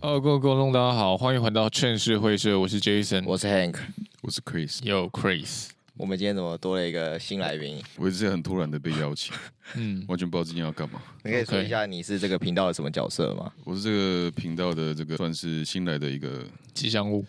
Hello，各位观众，大家好，欢迎回到劝世会社，我是 Jason，我是 Hank，我是 Chris，有 Chris。我们今天怎么多了一个新来宾？我也是很突然的被邀请，嗯，完全不知道今天要干嘛。你可以说一下你是这个频道的什么角色吗？我是这个频道的这个算是新来的一个吉祥物，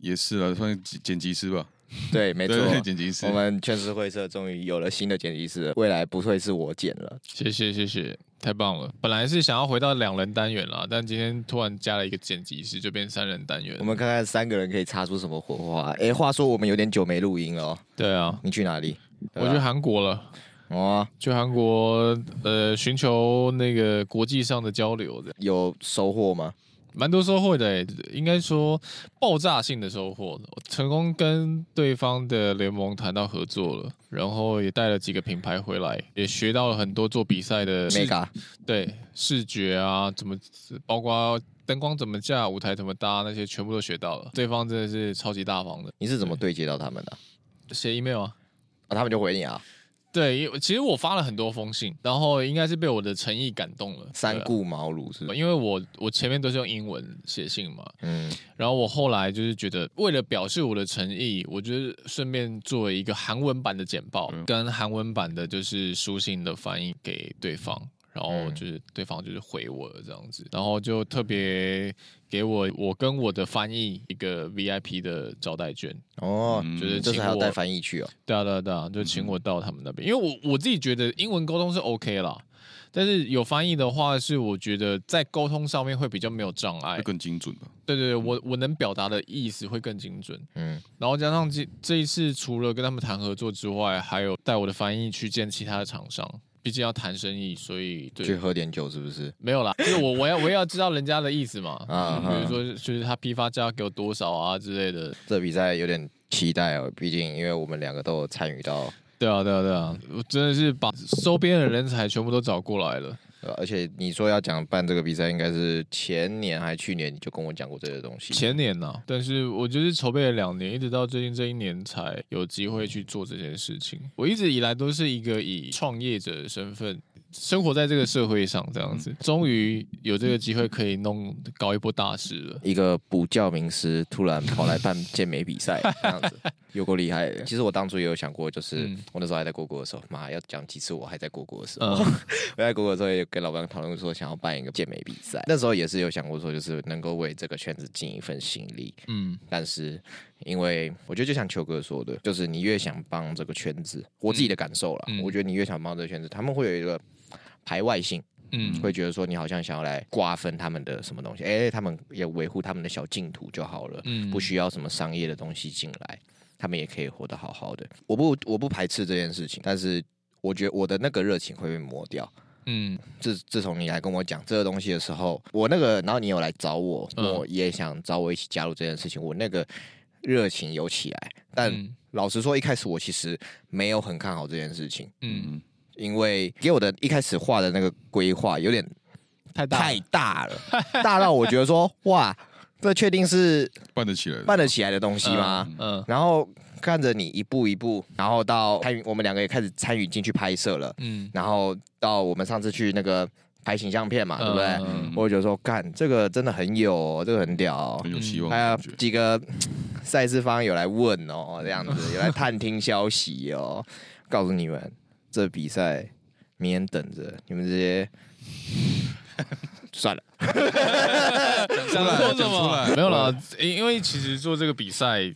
也是啊，算是剪辑师吧。对，没错，剪辑师。我们劝世会社终于有了新的剪辑师，未来不会是我剪了。谢谢谢谢，太棒了！本来是想要回到两人单元啦，但今天突然加了一个剪辑师，就变三人单元。我们看看三个人可以擦出什么火花。哎，话说我们有点久没录音了哦。对啊，你去哪里？我去韩国了。哦，去韩国呃，寻求那个国际上的交流的，有收获吗？蛮多收获的诶，应该说爆炸性的收获。成功跟对方的联盟谈到合作了，然后也带了几个品牌回来，也学到了很多做比赛的对视觉啊，怎么包括灯光怎么架，舞台怎么搭，那些全部都学到了。对方真的是超级大方的。你是怎么对接到他们的？写 email 啊，啊，他们就回你啊。对，其实我发了很多封信，然后应该是被我的诚意感动了。三顾茅庐是，因为我我前面都是用英文写信嘛，嗯，然后我后来就是觉得，为了表示我的诚意，我就是顺便做了一个韩文版的简报，嗯、跟韩文版的就是书信的翻译给对方。然后就是对方就是回我了这样子，然后就特别给我我跟我的翻译一个 VIP 的招待券。哦，就是就是还要带翻译去哦，对啊对啊对啊，就请我到他们那边，因为我我自己觉得英文沟通是 OK 啦，但是有翻译的话是我觉得在沟通上面会比较没有障碍，会更精准吧？对对对，我我能表达的意思会更精准，嗯，然后加上这这一次除了跟他们谈合作之外，还有带我的翻译去见其他的厂商。毕竟要谈生意，所以对去喝点酒是不是？没有啦，就是我我要我也要知道人家的意思嘛。啊，比如说就是他批发价给我多少啊之类的。这比赛有点期待哦，毕竟因为我们两个都有参与到。对啊对啊对啊，我真的是把周边的人才全部都找过来了。而且你说要讲办这个比赛，应该是前年还是去年你就跟我讲过这个东西。前年呢、啊，但是我就是筹备了两年，一直到最近这一年才有机会去做这件事情。我一直以来都是一个以创业者的身份。生活在这个社会上，这样子，终于有这个机会可以弄搞一波大事了。一个补教名师突然跑来办健美比赛，这样子 有够厉害的。其实我当初也有想过，就是我那时候还在国国的时候，妈要讲几次我还在国国的时候，我在国国的时候也跟老板讨论说想要办一个健美比赛。那时候也是有想过说，就是能够为这个圈子尽一份心力。嗯，但是因为我觉得就像球哥说的，就是你越想帮这个圈子，我自己的感受了，我觉得你越想帮这个圈子，他们会有一个。排外性，嗯，会觉得说你好像想要来瓜分他们的什么东西，哎、欸，他们也维护他们的小净土就好了，嗯，不需要什么商业的东西进来，他们也可以活得好好的。我不，我不排斥这件事情，但是我觉得我的那个热情会被磨掉，嗯，自自从你来跟我讲这个东西的时候，我那个，然后你有来找我，我也想找我一起加入这件事情，我那个热情有起来，但老实说，一开始我其实没有很看好这件事情，嗯。因为给我的一开始画的那个规划有点太大太大了，大到我觉得说 哇，这确定是办得起来办得起来的东西吗？嗯，然后看着你一步一步，然后到参与，我们两个也开始参与进去拍摄了，嗯，然后到我们上次去那个拍形象片嘛，对不对？我就觉得说，干这个真的很有，这个很屌，很有希望。还有几个赛事方有来问哦，这样子 有来探听消息哦，告诉你们。这比赛明天等着你们这些，算了，讲出来，讲出来，没有了。因为其实做这个比赛，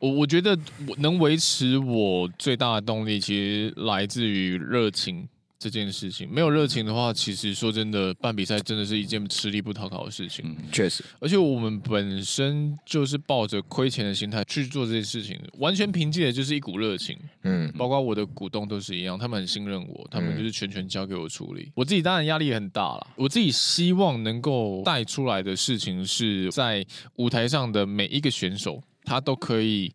我我觉得我能维持我最大的动力，其实来自于热情。这件事情没有热情的话，其实说真的，办比赛真的是一件吃力不讨好的事情。嗯，确实，而且我们本身就是抱着亏钱的心态去做这件事情，完全凭借的就是一股热情。嗯，包括我的股东都是一样，他们很信任我，他们就是全权交给我处理。嗯，我自己当然压力也很大了，我自己希望能够带出来的事情是在舞台上的每一个选手，他都可以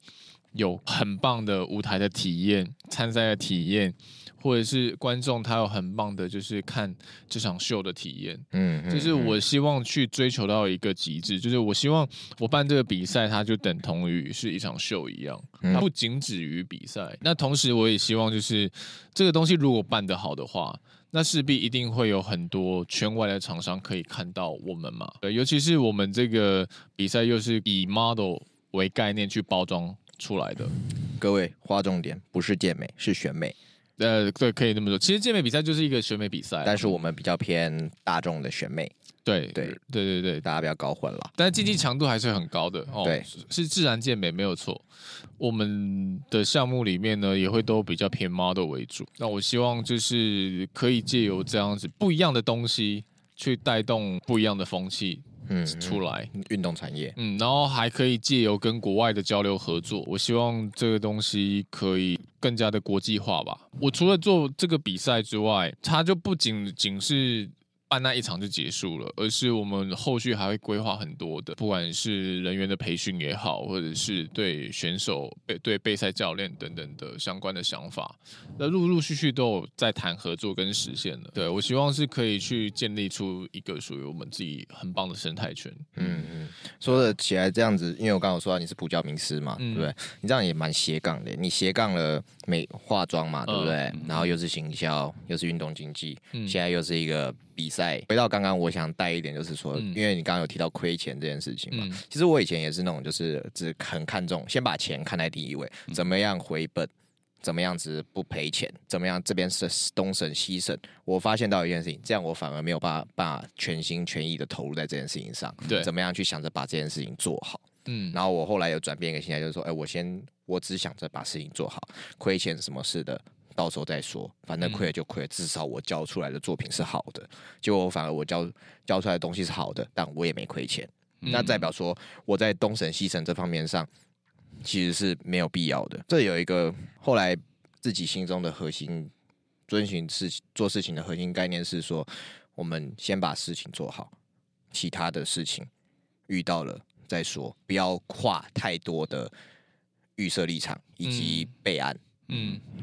有很棒的舞台的体验、参赛的体验。或者是观众他有很棒的，就是看这场秀的体验。嗯，就是我希望去追求到一个极致，就是我希望我办这个比赛，它就等同于是一场秀一样，它不仅止于比赛。那同时，我也希望就是这个东西如果办得好的话，那势必一定会有很多圈外的厂商可以看到我们嘛。对，尤其是我们这个比赛又是以 model 为概念去包装出来的。各位，划重点，不是健美，是选美。呃，对，可以这么说。其实健美比赛就是一个选美比赛，但是我们比较偏大众的选美。对对对对对，大家不要搞混了。但是竞技强度还是很高的哦。对，是自然健美没有错。我们的项目里面呢，也会都比较偏 model 为主。那我希望就是可以借由这样子不一样的东西，去带动不一样的风气。嗯，出来运动产业，嗯，然后还可以借由跟国外的交流合作，我希望这个东西可以更加的国际化吧。我除了做这个比赛之外，它就不仅仅是。办那一场就结束了，而是我们后续还会规划很多的，不管是人员的培训也好，或者是对选手、对备赛教练等等的相关的想法，那陆陆续续都有在谈合作跟实现的。对，我希望是可以去建立出一个属于我们自己很棒的生态圈。嗯嗯，说的起来这样子，因为我刚刚说到你是普教名师嘛，嗯、对不对？你这样也蛮斜杠的，你斜杠了美化妆嘛，对不对？嗯、然后又是行销，又是运动经济，嗯、现在又是一个。比赛。回到刚刚，我想带一点，就是说，因为你刚刚有提到亏钱这件事情嘛，其实我以前也是那种，就是只很看重，先把钱看在第一位，怎么样回本，怎么样子不赔钱，怎么样这边是东省西省。我发现到一件事情，这样我反而没有办法把全心全意的投入在这件事情上，对，怎么样去想着把这件事情做好，嗯，然后我后来有转变一个心态，就是说，哎，我先我只想着把事情做好，亏钱什么事的。到时候再说，反正亏了就亏了，至少我交出来的作品是好的。结果反而我交交出来的东西是好的，但我也没亏钱。那代表说我在东省西省这方面上其实是没有必要的。这有一个后来自己心中的核心遵循事做事情的核心概念是说，我们先把事情做好，其他的事情遇到了再说，不要跨太多的预设立场以及备案。嗯，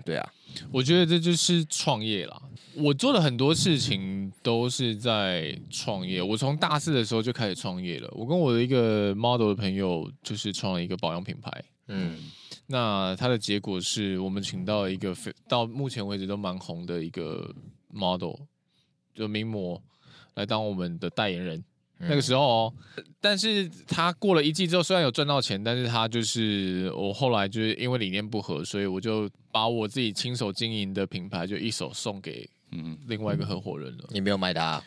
对啊。我觉得这就是创业啦。我做的很多事情都是在创业。我从大四的时候就开始创业了。我跟我的一个 model 的朋友就是创了一个保养品牌。嗯，那它的结果是我们请到一个到目前为止都蛮红的一个 model，就名模来当我们的代言人。那个时候哦，但是他过了一季之后，虽然有赚到钱，但是他就是我后来就是因为理念不合，所以我就把我自己亲手经营的品牌就一手送给嗯另外一个合伙人了。你没有卖他，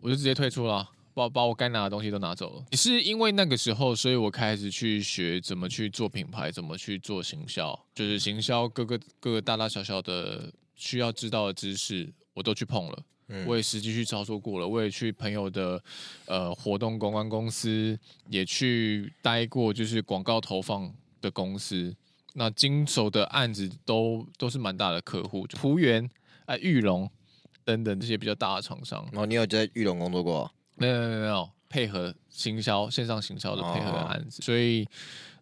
我就直接退出了，把把我该拿的东西都拿走了。也是因为那个时候，所以我开始去学怎么去做品牌，怎么去做行销，就是行销各个各个大大小小的需要知道的知识，我都去碰了。我也实际去操作过了，我也去朋友的呃活动公关公司，也去待过，就是广告投放的公司。那经手的案子都都是蛮大的客户，璞园、哎、呃、玉龙等等这些比较大的厂商。哦，你有在玉龙工作过？没有没有没有，配合行销线上行销的配合的案子。哦、所以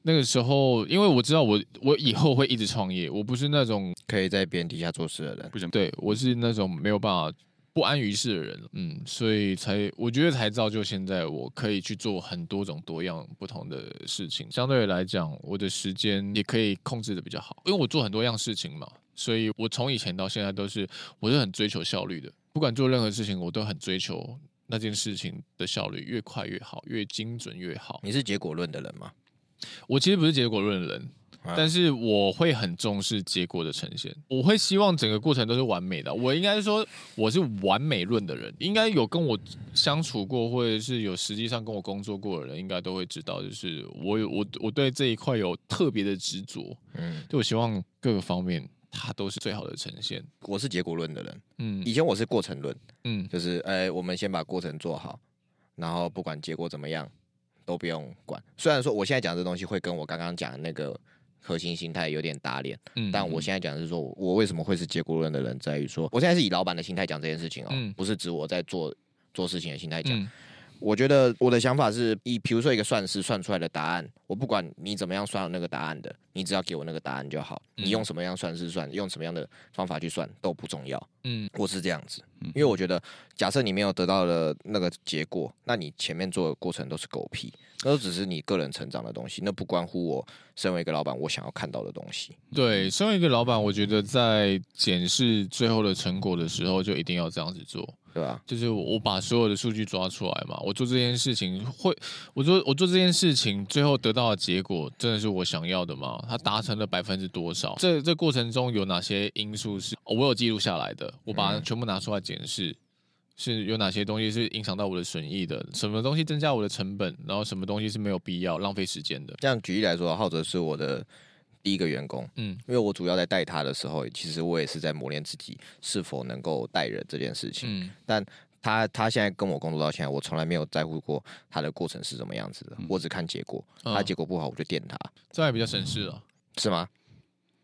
那个时候，因为我知道我我以后会一直创业，我不是那种可以在别人底下做事的人，不行。对，我是那种没有办法。不安于世的人，嗯，所以才我觉得才造就现在我可以去做很多种多样不同的事情。相对来讲，我的时间也可以控制的比较好，因为我做很多样事情嘛。所以我从以前到现在都是我是很追求效率的，不管做任何事情，我都很追求那件事情的效率越快越好，越精准越好。你是结果论的人吗？我其实不是结果论的人。但是我会很重视结果的呈现，我会希望整个过程都是完美的。我应该说我是完美论的人，应该有跟我相处过或者是有实际上跟我工作过的人，应该都会知道，就是我有我我对这一块有特别的执着。嗯，就我希望各个方面它都是最好的呈现。我是结果论的人，嗯，以前我是过程论，嗯，就是哎，我们先把过程做好，然后不管结果怎么样都不用管。虽然说我现在讲这东西会跟我刚刚讲的那个。核心心态有点打脸，嗯，但我现在讲的是说，我为什么会是结果论的人，在于说，我现在是以老板的心态讲这件事情哦，嗯，不是指我在做做事情的心态讲。我觉得我的想法是以，比如说一个算式算出来的答案，我不管你怎么样算那个答案的，你只要给我那个答案就好。嗯、你用什么样算式算，用什么样的方法去算都不重要。嗯，我是这样子，因为我觉得，假设你没有得到的那个结果，那你前面做的过程都是狗屁，那都只是你个人成长的东西，那不关乎我身为一个老板我想要看到的东西。对，身为一个老板，我觉得在检视最后的成果的时候，就一定要这样子做。对吧？就是我把所有的数据抓出来嘛，我做这件事情会，我做我做这件事情最后得到的结果真的是我想要的吗？它达成了百分之多少？这这过程中有哪些因素是我有记录下来的？我把它全部拿出来检视，是有哪些东西是影响到我的损益的？什么东西增加我的成本？然后什么东西是没有必要浪费时间的？这样举例来说，浩哲是我的。第一个员工，嗯，因为我主要在带他的时候，其实我也是在磨练自己是否能够带人这件事情。嗯，但他他现在跟我工作到现在，我从来没有在乎过他的过程是怎么样子的，嗯、我只看结果。他结果不好，我就电他，这还比较省事哦，是吗？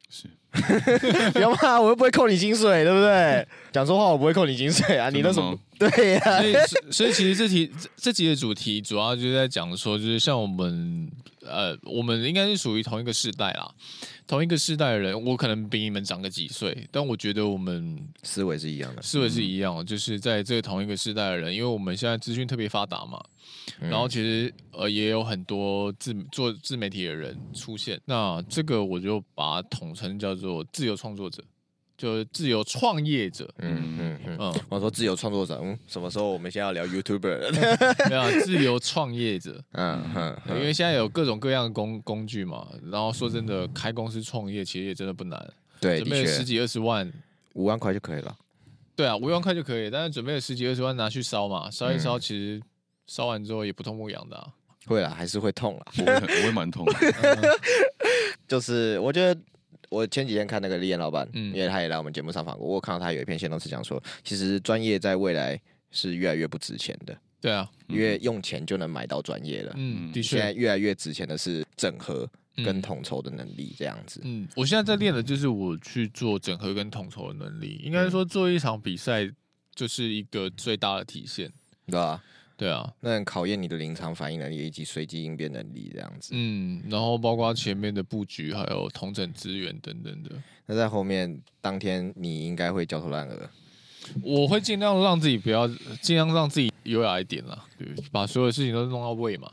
是，不要骂，我又不会扣你薪水，对不对？讲说话我不会扣你薪水啊，你那什么？对呀、啊，所以所以其实这题这这集的主题主要就是在讲说，就是像我们呃，我们应该是属于同一个世代啦。同一个世代的人，我可能比你们长个几岁，但我觉得我们思维是一样的，思维是一样的，嗯、就是在这个同一个世代的人，因为我们现在资讯特别发达嘛，嗯、然后其实呃也有很多自做自媒体的人出现，那这个我就把它统称叫做自由创作者。就是自由创业者，嗯嗯嗯，嗯。我说自由创作者，嗯，什么时候我们现在要聊 YouTuber？没有，自由创业者，嗯嗯，因为现在有各种各样的工工具嘛，然后说真的，开公司创业其实也真的不难，对，准备了十几二十万，五万块就可以了，对啊，五万块就可以，但是准备了十几二十万拿去烧嘛，烧一烧，其实烧完之后也不痛不痒的，啊，会啊，还是会痛啊，我会我会蛮痛的，就是我觉得。我前几天看那个立言老板，嗯，因为他也来我们节目上访过，我看到他有一篇限动是讲说，其实专业在未来是越来越不值钱的。对啊，因为用钱就能买到专业了。嗯，的确，现在越来越值钱的是整合跟统筹的能力，这样子。嗯，我现在在练的就是我去做整合跟统筹的能力，应该说做一场比赛就是一个最大的体现，对吧？对啊，那很考验你的临场反应能力以及随机应变能力这样子。嗯，然后包括前面的布局，还有统整资源等等的。那在后面当天，你应该会焦头烂额。我会尽量让自己不要，尽量让自己优雅一点啦，对，把所有事情都弄到位嘛。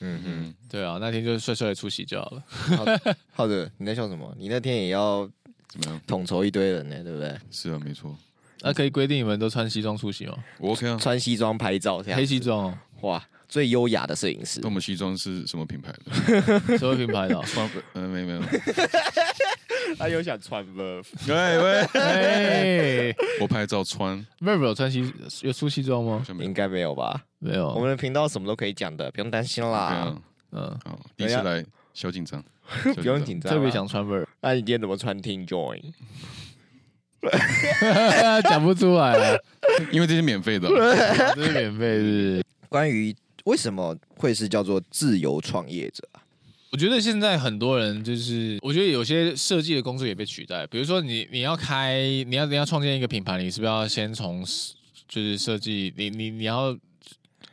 嗯哼，对啊，那天就帅帅的出席就好了。好的，你在笑什么？你那天也要怎么样统筹一堆人呢？对不对？是啊，没错。那可以规定你们都穿西装出席吗？我 OK 啊，穿西装拍照这样。黑西装哦，哇，最优雅的摄影师。那我们西装是什么品牌的？什么品牌的？穿嗯，没没有。他又想穿 Verve。喂喂，我拍照穿 Verve 有穿西有出西装吗？应该没有吧？没有。我们的频道什么都可以讲的，不用担心啦。嗯，好，第一次来小紧张，不用紧张，特别想穿 Verve。那你今天怎么穿 Team Join？讲不出来了，因为这是免费的，这是免费是。关于为什么会是叫做自由创业者？我觉得现在很多人就是，我觉得有些设计的工作也被取代。比如说你你要开，你要你要创建一个品牌，你是不是要先从就是设计，你你你要。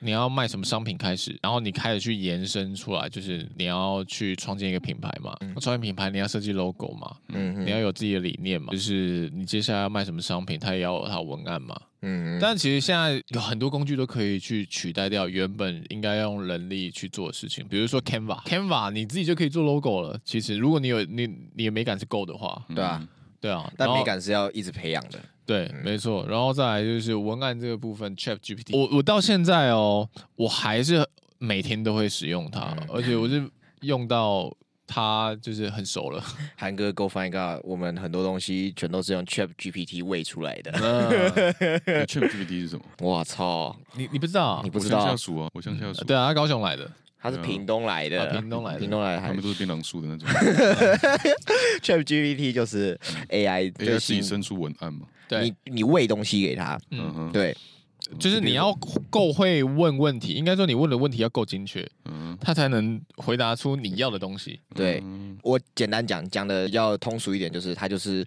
你要卖什么商品开始，然后你开始去延伸出来，就是你要去创建一个品牌嘛。创建品牌，你要设计 logo 嘛，嗯，你要有自己的理念嘛。就是你接下来要卖什么商品，它也要有它的文案嘛。嗯，但其实现在有很多工具都可以去取代掉原本应该用人力去做的事情，比如说 Canva，Canva 你自己就可以做 logo 了。其实如果你有你你的美感是够的话，对啊，对啊，但美感是要一直培养的。对，没错，然后再来就是文案这个部分，ChatGPT，我我到现在哦，我还是每天都会使用它，嗯、而且我是用到它就是很熟了。韩哥，Go find God，我们很多东西全都是用 ChatGPT 喂出来的。嗯、ChatGPT 是什么？我操，你你不知道？你不知道？我乡下属啊，我乡下属。对啊，他高雄来的，他是屏东来的，屏东来的，屏东来的，他们都是槟榔树的那种。ChatGPT 就是 AI，AI 自己生出文案嘛。对。你你喂东西给他，嗯。哼，对，就是你要够会问问题，应该说你问的问题要够精确，嗯，他才能回答出你要的东西。对，我简单讲讲的要通俗一点，就是他就是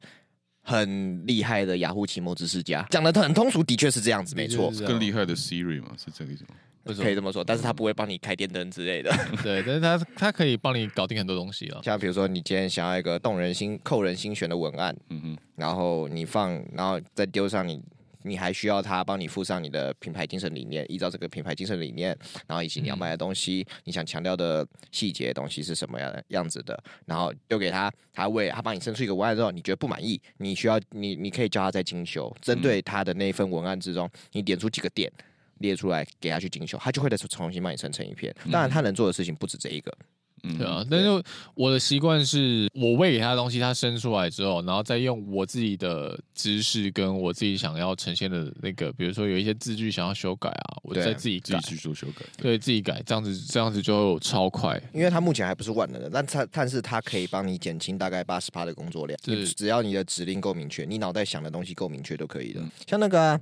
很厉害的雅虎奇摩知识家，讲的很通俗，的确是这样子，没错。更厉害的 Siri 嘛，是这个意思吗？可以这么说，但是他不会帮你开电灯之类的。对，但是他他可以帮你搞定很多东西啊。像比如说，你今天想要一个动人心、扣人心弦的文案，嗯哼，然后你放，然后再丢上你。你还需要他帮你附上你的品牌精神理念，依照这个品牌精神理念，然后以及你要卖的东西，嗯、你想强调的细节东西是什么样的样子的，然后丢给他，他为他帮你生出一个文案之后，你觉得不满意，你需要你你可以叫他再精修，针对他的那份文案之中，你点出几个点列出来给他去精修，他就会再重新帮你生成一篇。当然，他能做的事情不止这一个。嗯，对啊，但是我的习惯是我喂给他的东西，他生出来之后，然后再用我自己的知识跟我自己想要呈现的那个，比如说有一些字句想要修改啊，我再自己改，自己去做修改，对，自己改，这样子这样子就超快。因为他目前还不是万能的，但他但是他可以帮你减轻大概八十趴的工作量，是只要你的指令够明确，你脑袋想的东西够明确都可以的。嗯、像那个、啊、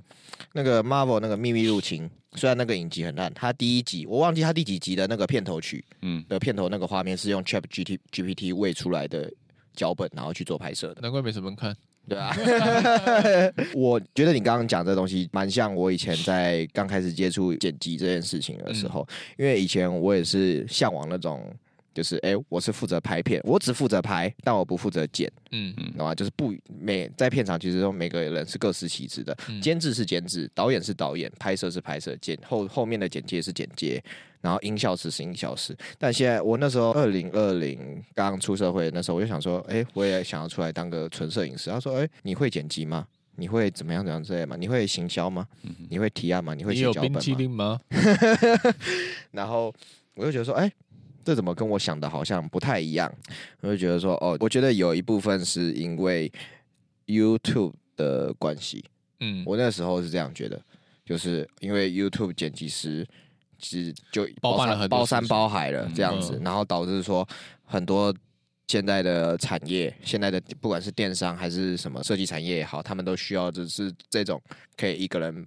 那个 Marvel 那个秘密入侵。虽然那个影集很烂，它第一集我忘记它第几集的那个片头曲，嗯，的片头那个画面是用 Chat GPT 喂出来的脚本，然后去做拍摄的，难怪没什么人看。对啊，我觉得你刚刚讲这东西蛮像我以前在刚开始接触剪辑这件事情的时候，嗯、因为以前我也是向往那种。就是哎、欸，我是负责拍片，我只负责拍，但我不负责剪，嗯嗯，懂吗？就是不每在片场，其实说每个人是各司其职的，监制、嗯、是监制，导演是导演，拍摄是拍摄，剪后后面的剪接是剪接，然后音效师是音效师。但现在我那时候二零二零刚出社会，那时候我就想说，哎、欸，我也想要出来当个纯摄影师。他说，哎、欸，你会剪辑吗？你会怎么样怎么样之类吗？你会行销吗？嗯、你会提案吗？你会写脚本吗？你有冰淇淋吗？然后我就觉得说，哎、欸。这怎么跟我想的好像不太一样？我就觉得说，哦，我觉得有一部分是因为 YouTube 的关系。嗯，我那时候是这样觉得，就是因为 YouTube 剪辑师其实就包办了很多包山包海了这样子，嗯、然后导致说很多现在的产业，现在的不管是电商还是什么设计产业也好，他们都需要就是这种可以一个人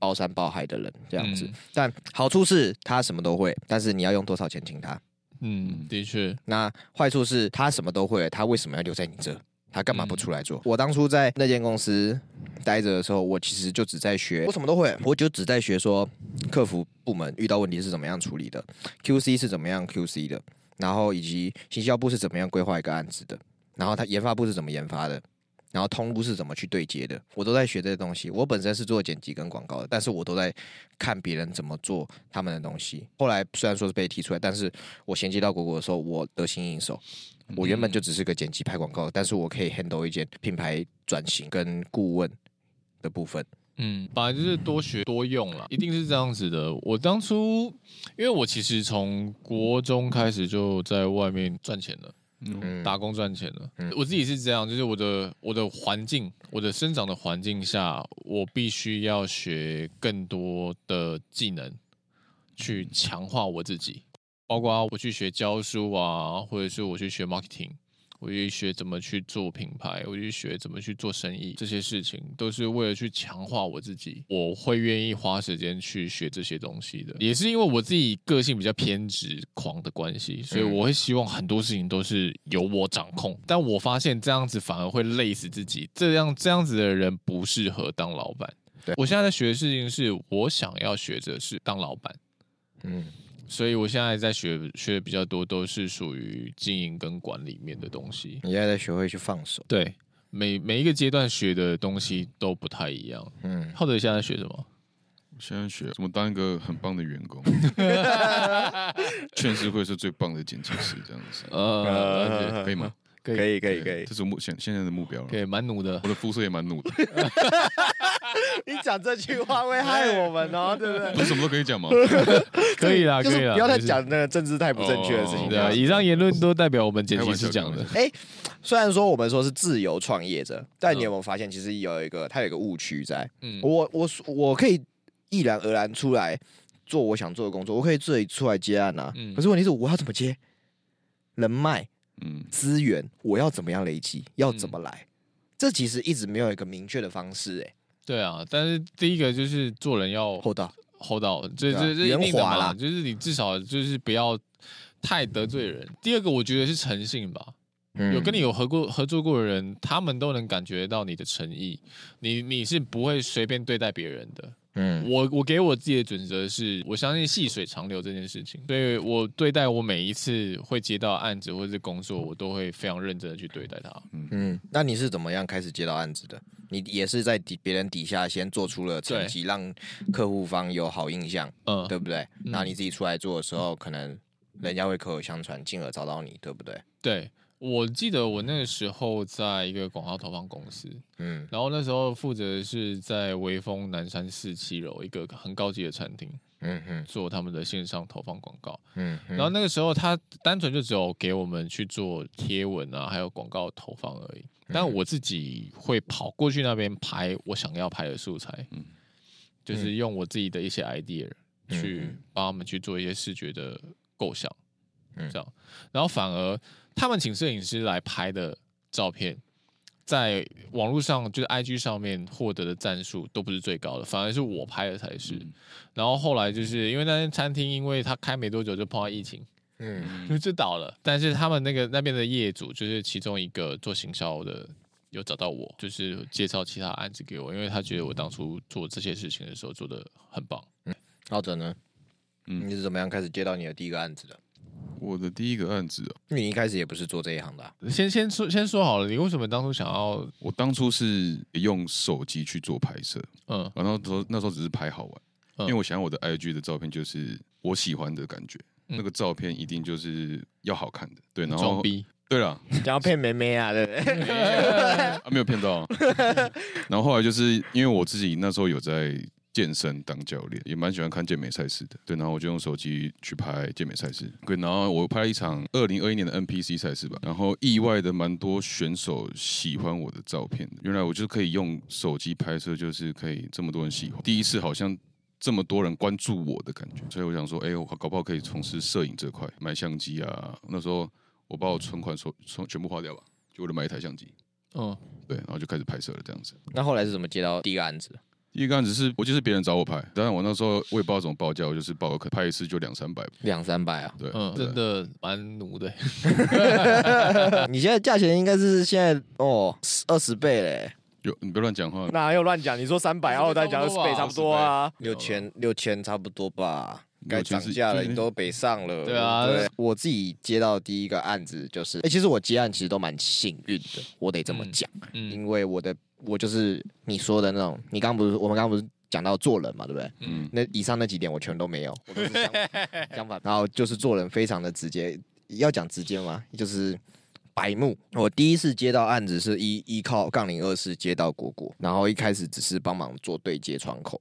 包山包海的人这样子。嗯、但好处是他什么都会，但是你要用多少钱请他？嗯，的确。那坏处是他什么都会，他为什么要留在你这？他干嘛不出来做？嗯、我当初在那间公司待着的时候，我其实就只在学，我什么都会，我就只在学说客服部门遇到问题是怎么样处理的，QC 是怎么样 QC 的，然后以及行销部是怎么样规划一个案子的，然后他研发部是怎么研发的。然后通路是怎么去对接的，我都在学这些东西。我本身是做剪辑跟广告的，但是我都在看别人怎么做他们的东西。后来虽然说是被提出来，但是我衔接到果果的时候，我得心应手。我原本就只是个剪辑拍广告，但是我可以 handle 一件品牌转型跟顾问的部分。嗯，本来就是多学多用了，一定是这样子的。我当初因为我其实从国中开始就在外面赚钱了。嗯，打工赚钱了。嗯，我自己是这样，就是我的我的环境，我的生长的环境下，我必须要学更多的技能，去强化我自己，包括我去学教书啊，或者是我去学 marketing。我去学怎么去做品牌，我去学怎么去做生意，这些事情都是为了去强化我自己。我会愿意花时间去学这些东西的，也是因为我自己个性比较偏执狂的关系，所以我会希望很多事情都是由我掌控。但我发现这样子反而会累死自己，这样这样子的人不适合当老板。对，我现在在学的事情是我想要学的是当老板。嗯。所以，我现在在学学的比较多，都是属于经营跟管理面的东西。你现在在学会去放手。对，每每一个阶段学的东西都不太一样。嗯，浩德现在学什么？我现在学怎么当一个很棒的员工，劝世会是最棒的剪辑师，这样子。呃，可以吗？可以，可以，可以。这是目前现在的目标了。可以，蛮努的。我的肤色也蛮努的。你讲这句话会害我们哦，对不对？不是什么都可以讲吗？可以啦，可以啦，不要再讲那个政治太不正确的事情。对啊，以上言论都代表我们剪辑师讲的。哎，虽然说我们说是自由创业者，但你有没有发现，其实有一个它有一个误区在。嗯，我我我可以毅然而然出来做我想做的工作，我可以自己出来接案啊。嗯，可是问题是我要怎么接？人脉，嗯，资源，我要怎么样累积？要怎么来？这其实一直没有一个明确的方式，哎。对啊，但是第一个就是做人要厚道，厚道，这这这一定的嘛，就是你至少就是不要太得罪人。第二个，我觉得是诚信吧，有跟你有合过合作过的人，他们都能感觉到你的诚意，你你是不会随便对待别人的。嗯，我我给我自己的准则是，我相信细水长流这件事情，所以我对待我每一次会接到案子或者是工作，我都会非常认真的去对待它。嗯嗯，那你是怎么样开始接到案子的？你也是在底别人底下先做出了成绩，让客户方有好印象，嗯，对不对？那你自己出来做的时候，可能人家会口口相传，进而找到你，对不对？对。我记得我那个时候在一个广告投放公司，嗯，然后那时候负责的是在微风南山四七楼一个很高级的餐厅，嗯嗯，做他们的线上投放广告，嗯，然后那个时候他单纯就只有给我们去做贴文啊，还有广告投放而已，但我自己会跑过去那边拍我想要拍的素材，嗯，就是用我自己的一些 idea 去帮他们去做一些视觉的构想，嗯，这样，然后反而。他们请摄影师来拍的照片，在网络上就是 IG 上面获得的赞数都不是最高的，反而是我拍的才是。嗯、然后后来就是因为那间餐厅，因为他开没多久就碰到疫情，嗯，就倒了。但是他们那个那边的业主，就是其中一个做行销的，有找到我，就是介绍其他案子给我，因为他觉得我当初做这些事情的时候做的很棒。嗯，浩哲呢？嗯，你是怎么样开始接到你的第一个案子的？我的第一个案子啊，你一开始也不是做这一行的啊。先先说先说好了，你为什么当初想要？我当初是用手机去做拍摄，嗯，然后说那时候只是拍好玩，因为我想要我的 IG 的照片就是我喜欢的感觉，那个照片一定就是要好看的，对，然后装逼，对了，想要骗妹妹啊，对不对？啊，没有骗到。然后后来就是因为我自己那时候有在。健身当教练也蛮喜欢看健美赛事的，对，然后我就用手机去拍健美赛事，对，然后我拍了一场二零二一年的 NPC 赛事吧，然后意外的蛮多选手喜欢我的照片，原来我就可以用手机拍摄，就是可以这么多人喜欢，第一次好像这么多人关注我的感觉，所以我想说，哎，我搞不好可以从事摄影这块，买相机啊，那时候我把我存款所全部花掉吧，就为了买一台相机，哦，对，然后就开始拍摄了这样子。那后来是怎么接到第一个案子？一个案子是我就是别人找我拍，当然我那时候我也不知道怎么报价，我就是报个可拍一次就两三百，两三百啊，对，嗯，真的蛮奴的。你现在价钱应该是现在哦二十倍嘞，有你别乱讲话，哪有乱讲？你说三百，然后我再讲二十倍差不多啊，六千六千差不多吧，该涨价了，你都北上了，对啊，对，我自己接到第一个案子就是，哎，其实我接案其实都蛮幸运的，我得这么讲，因为我的。我就是你说的那种，你刚刚不是我们刚刚不是讲到做人嘛，对不对？嗯。那以上那几点我全都没有，我都是相相反。然后就是做人非常的直接，要讲直接吗？就是白目。我第一次接到案子是依依靠杠零二四接到果果，然后一开始只是帮忙做对接窗口，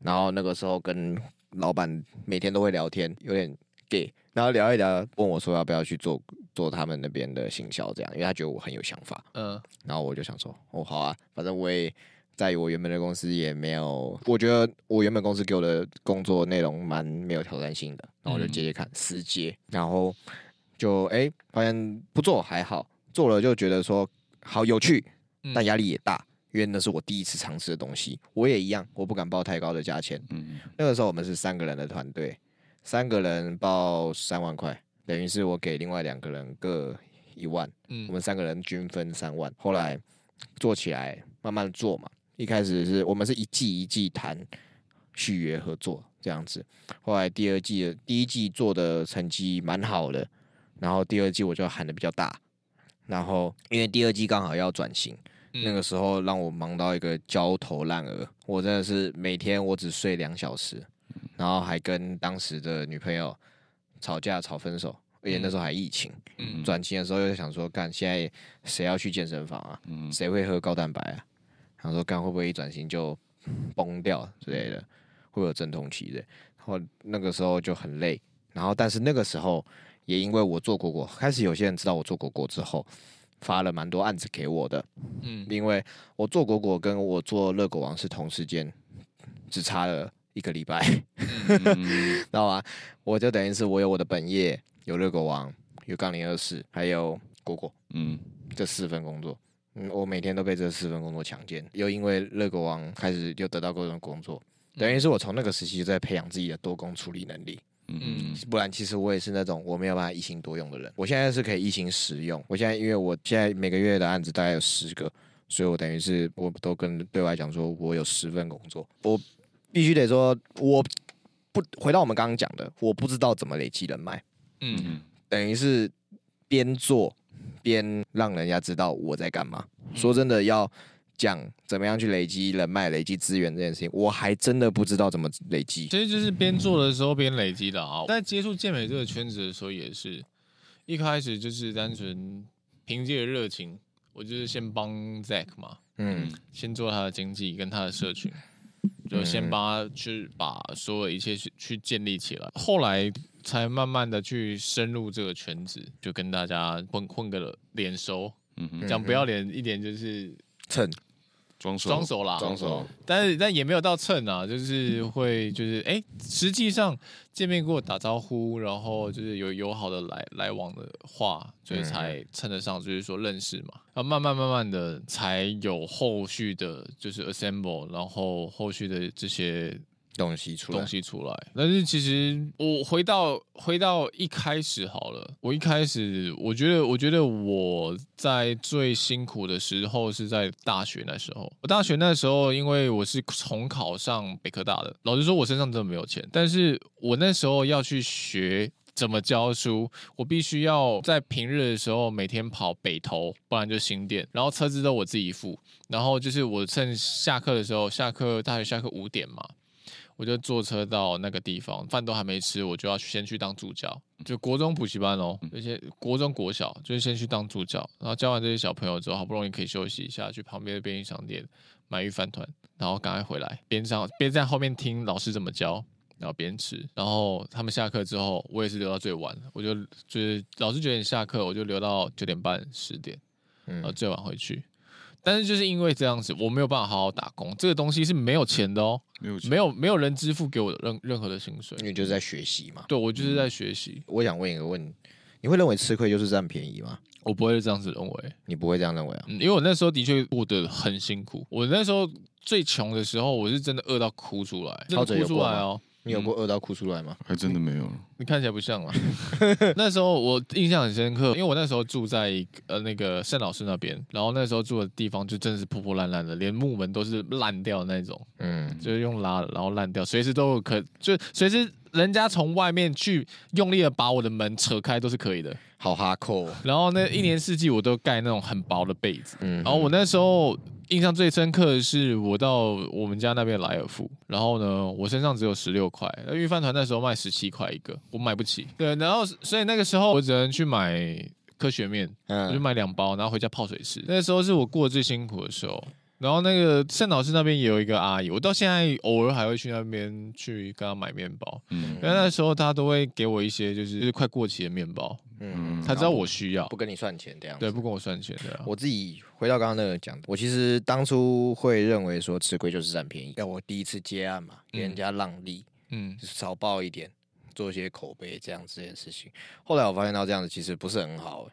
然后那个时候跟老板每天都会聊天，有点 gay，然后聊一聊，问我说要不要去做。做他们那边的行销，这样，因为他觉得我很有想法，嗯，然后我就想说，哦，好啊，反正我也在我原本的公司也没有，我觉得我原本公司给我的工作内容蛮没有挑战性的，然后我就接接看，私接，然后就哎，发现不做还好，做了就觉得说好有趣，但压力也大，因为那是我第一次尝试的东西，我也一样，我不敢报太高的价钱，嗯，那个时候我们是三个人的团队，三个人报三万块。等于是我给另外两个人各一万，嗯，我们三个人均分三万。后来做起来，慢慢做嘛。一开始是我们是一季一季谈续约合作这样子。后来第二季的第一季做的成绩蛮好的，然后第二季我就喊的比较大。然后因为第二季刚好要转型，嗯，那个时候让我忙到一个焦头烂额。我真的是每天我只睡两小时，然后还跟当时的女朋友。吵架吵分手，而且那时候还疫情。嗯，转型的时候又想说，干现在谁要去健身房啊？嗯，谁会喝高蛋白啊？想说干会不会一转型就崩掉之类的，会有阵痛期的。然后那个时候就很累。然后但是那个时候也因为我做果果，开始有些人知道我做果果之后，发了蛮多案子给我的。嗯，因为我做果果跟我做乐果王是同时间，只差了。一个礼拜，知道吗？我就等于是我有我的本业，有热狗王，有杠铃二四，还有果果，嗯，这四份工作，嗯，我每天都被这四份工作强奸，又因为热狗王开始又得到各种工作，等于是我从那个时期就在培养自己的多工处理能力，嗯，不然其实我也是那种我没有办法一心多用的人，我现在是可以一心十用，我现在因为我现在每个月的案子大概有十个，所以我等于是我都跟对外讲说我有十份工作，我。必须得说，我不回到我们刚刚讲的，我不知道怎么累积人脉。嗯嗯，等于是边做边让人家知道我在干嘛。嗯、说真的，要讲怎么样去累积人脉、累积资源这件事情，我还真的不知道怎么累积。其实就是边做的时候边累积的啊。在接触健美这个圈子的时候，也是一开始就是单纯凭借热情，我就是先帮 Zack 嘛，嗯，先做他的经济跟他的社群，就先帮他去把所有一切去去建立起来，后来。才慢慢的去深入这个圈子，就跟大家混混个脸熟，嗯哼，讲不要脸一点就是蹭，装熟。装熟啦，装熟，但是但也没有到蹭啊，就是会就是哎，实际上见面过打招呼，然后就是有友好的来来往的话，所以才称得上就是说认识嘛，然后慢慢慢慢的才有后续的，就是 assemble，然后后续的这些。东西出来，东西出来。但是其实我回到回到一开始好了，我一开始我觉得，我觉得我在最辛苦的时候是在大学那时候。我大学那时候，因为我是重考上北科大的，老实说，我身上真的没有钱。但是我那时候要去学怎么教书，我必须要在平日的时候每天跑北投，不然就新店，然后车子都我自己付。然后就是我趁下课的时候，下课大学下课五点嘛。我就坐车到那个地方，饭都还没吃，我就要先去当助教，就国中补习班哦，那些国中国小，就是先去当助教，然后教完这些小朋友之后，好不容易可以休息一下，去旁边的便利商店买鱼饭团，然后赶快回来，边上边在后面听老师怎么教，然后边吃，然后他们下课之后，我也是留到最晚，我就就是老师九点下课，我就留到九点半十点，然后最晚回去。但是就是因为这样子，我没有办法好好打工。这个东西是没有钱的哦，没有钱，没有没有人支付给我任任何的薪水。因为就是在学习嘛。对，我就是在学习。嗯。我想问一个问题，你会认为吃亏就是占便宜吗？我不会这样子认为。你不会这样认为啊？嗯，因为我那时候的确过得很辛苦。我那时候最穷的时候，我是真的饿到哭出来，真的哭出来哦。你有过饿到哭出来吗？还真的没有。你看起来不像啊。那时候我印象很深刻，因为我那时候住在呃那个盛老师那边，然后那时候住的地方就真的是破破烂烂的，连木门都是烂掉的那种。嗯，就是用拉的，然后烂掉，随时都有可，就随时人家从外面去用力的把我的门扯开都是可以的。好哈扣。然后那一年四季我都盖那种很薄的被子。嗯。然后我那时候。印象最深刻的是，我到我们家那边莱尔富，然后呢，我身上只有十六块，那御饭团那时候卖十七块一个，我买不起。对，然后所以那个时候我只能去买科学面，我就买两包，然后回家泡水吃。那个时候是我过得最辛苦的时候。然后那个盛老师那边也有一个阿姨，我到现在偶尔还会去那边去跟她买面包。嗯，因为那时候她都会给我一些就是就是快过期的面包。嗯，她知道我需要，不跟你算钱这样。对，不跟我算钱的。我自己回到刚刚那个讲的，我其实当初会认为说吃亏就是占便宜。要我第一次接案嘛，给人家让利，嗯，就是少报一点，做一些口碑这样子这件事情。后来我发现到这样子其实不是很好欸。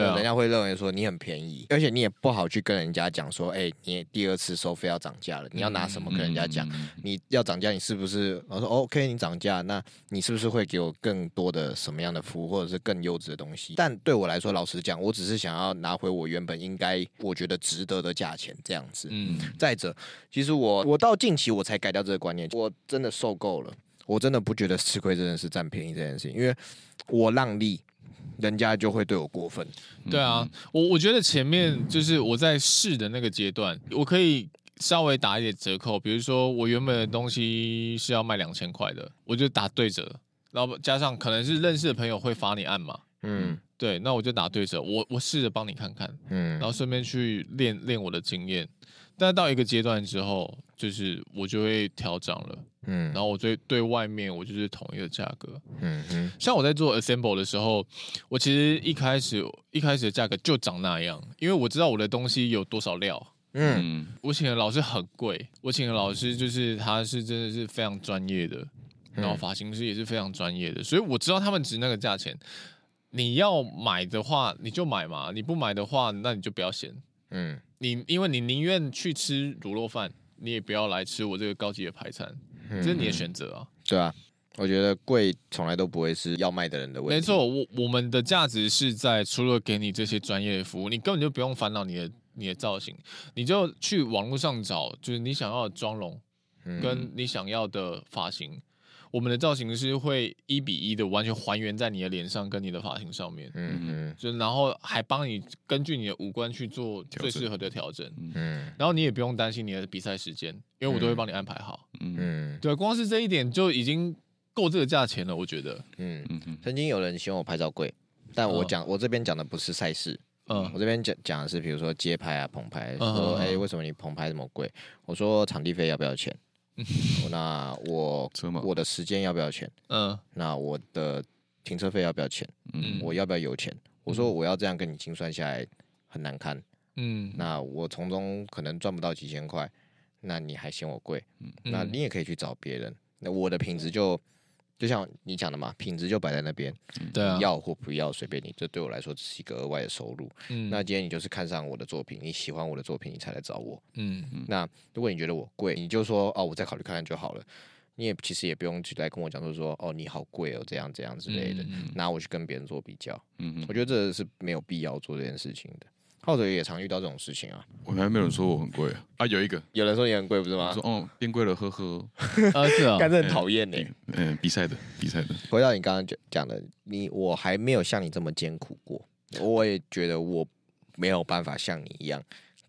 对，人家会认为说你很便宜，而且你也不好去跟人家讲说，哎，你第二次收费要涨价了，你要拿什么跟人家讲？你要涨价，你是不是？我说 OK，你涨价，那你是不是会给我更多的什么样的服务，或者是更优质的东西？但对我来说，老实讲，我只是想要拿回我原本应该我觉得值得的价钱，这样子。嗯。再者，其实我我到近期我才改掉这个观念，我真的受够了，我真的不觉得吃亏真的是占便宜这件事情，因为我让利。人家就会对我过分。对啊，我我觉得前面就是我在试的那个阶段，我可以稍微打一点折扣。比如说，我原本的东西是要卖两千块的，我就打对折，然后加上可能是认识的朋友会发你案嘛。嗯，对，那我就打对折，我我试着帮你看看，嗯，然后顺便去练练我的经验。但到一个阶段之后，就是我就会调涨了。嗯，然后我对对外面我就是统一的价格，嗯嗯，像我在做 assemble 的时候，我其实一开始一开始的价格就长那样，因为我知道我的东西有多少料，嗯，我请的老师很贵，我请的老师就是他是真的是非常专业的，然后发型师也是非常专业的，所以我知道他们值那个价钱。你要买的话你就买嘛，你不买的话那你就不要嫌，嗯，你因为你宁愿去吃卤肉饭，你也不要来吃我这个高级的排餐。这是你的选择啊，对啊，我觉得贵从来都不会是要卖的人的问题。没错，我我们的价值是在除了给你这些专业的服务，你根本就不用烦恼你的你的造型，你就去网络上找，就是你想要的妆容，跟你想要的发型。我们的造型师会一比一的完全还原在你的脸上跟你的发型上面，嗯嗯，就然后还帮你根据你的五官去做最适合的调整，嗯，然后你也不用担心你的比赛时间，因为我都会帮你安排好，嗯，对，光是这一点就已经够这个价钱了，我觉得，嗯。嗯，曾经有人希望我拍照贵，但我讲我这边讲的不是赛事，嗯，我这边讲讲的是比如说街拍啊棚拍，说哎为什么你棚拍这么贵？我说场地费要不要钱？那我我的时间要不要钱？嗯，那我的停车费要不要钱？嗯，我要不要油钱？我说我要这样跟你精算下来很难堪。嗯，那我从中可能赚不到几千块，那你还嫌我贵？嗯，那你也可以去找别人。那我的品质就。就像你讲的嘛，品质就摆在那边，对啊，要或不要随便你。这对我来说只是一个额外的收入。嗯，那今天你就是看上我的作品，你喜欢我的作品，你才来找我。嗯嗯。那如果你觉得我贵，你就说哦，我再考虑看看就好了。你也其实也不用去来跟我讲说说哦，你好贵哦，这样这样之类的，嗯嗯，拿我去跟别人做比较。嗯嗯。我觉得这是没有必要做这件事情的。浩哲也常遇到这种事情啊，我还没有人说我很贵啊，啊有一个有人说你很贵不是吗？说哦变贵了呵呵，啊是啊，干这很讨厌呢。嗯，比赛的比赛的，回到你刚刚讲讲的，你我还没有像你这么艰苦过，我也觉得我没有办法像你一样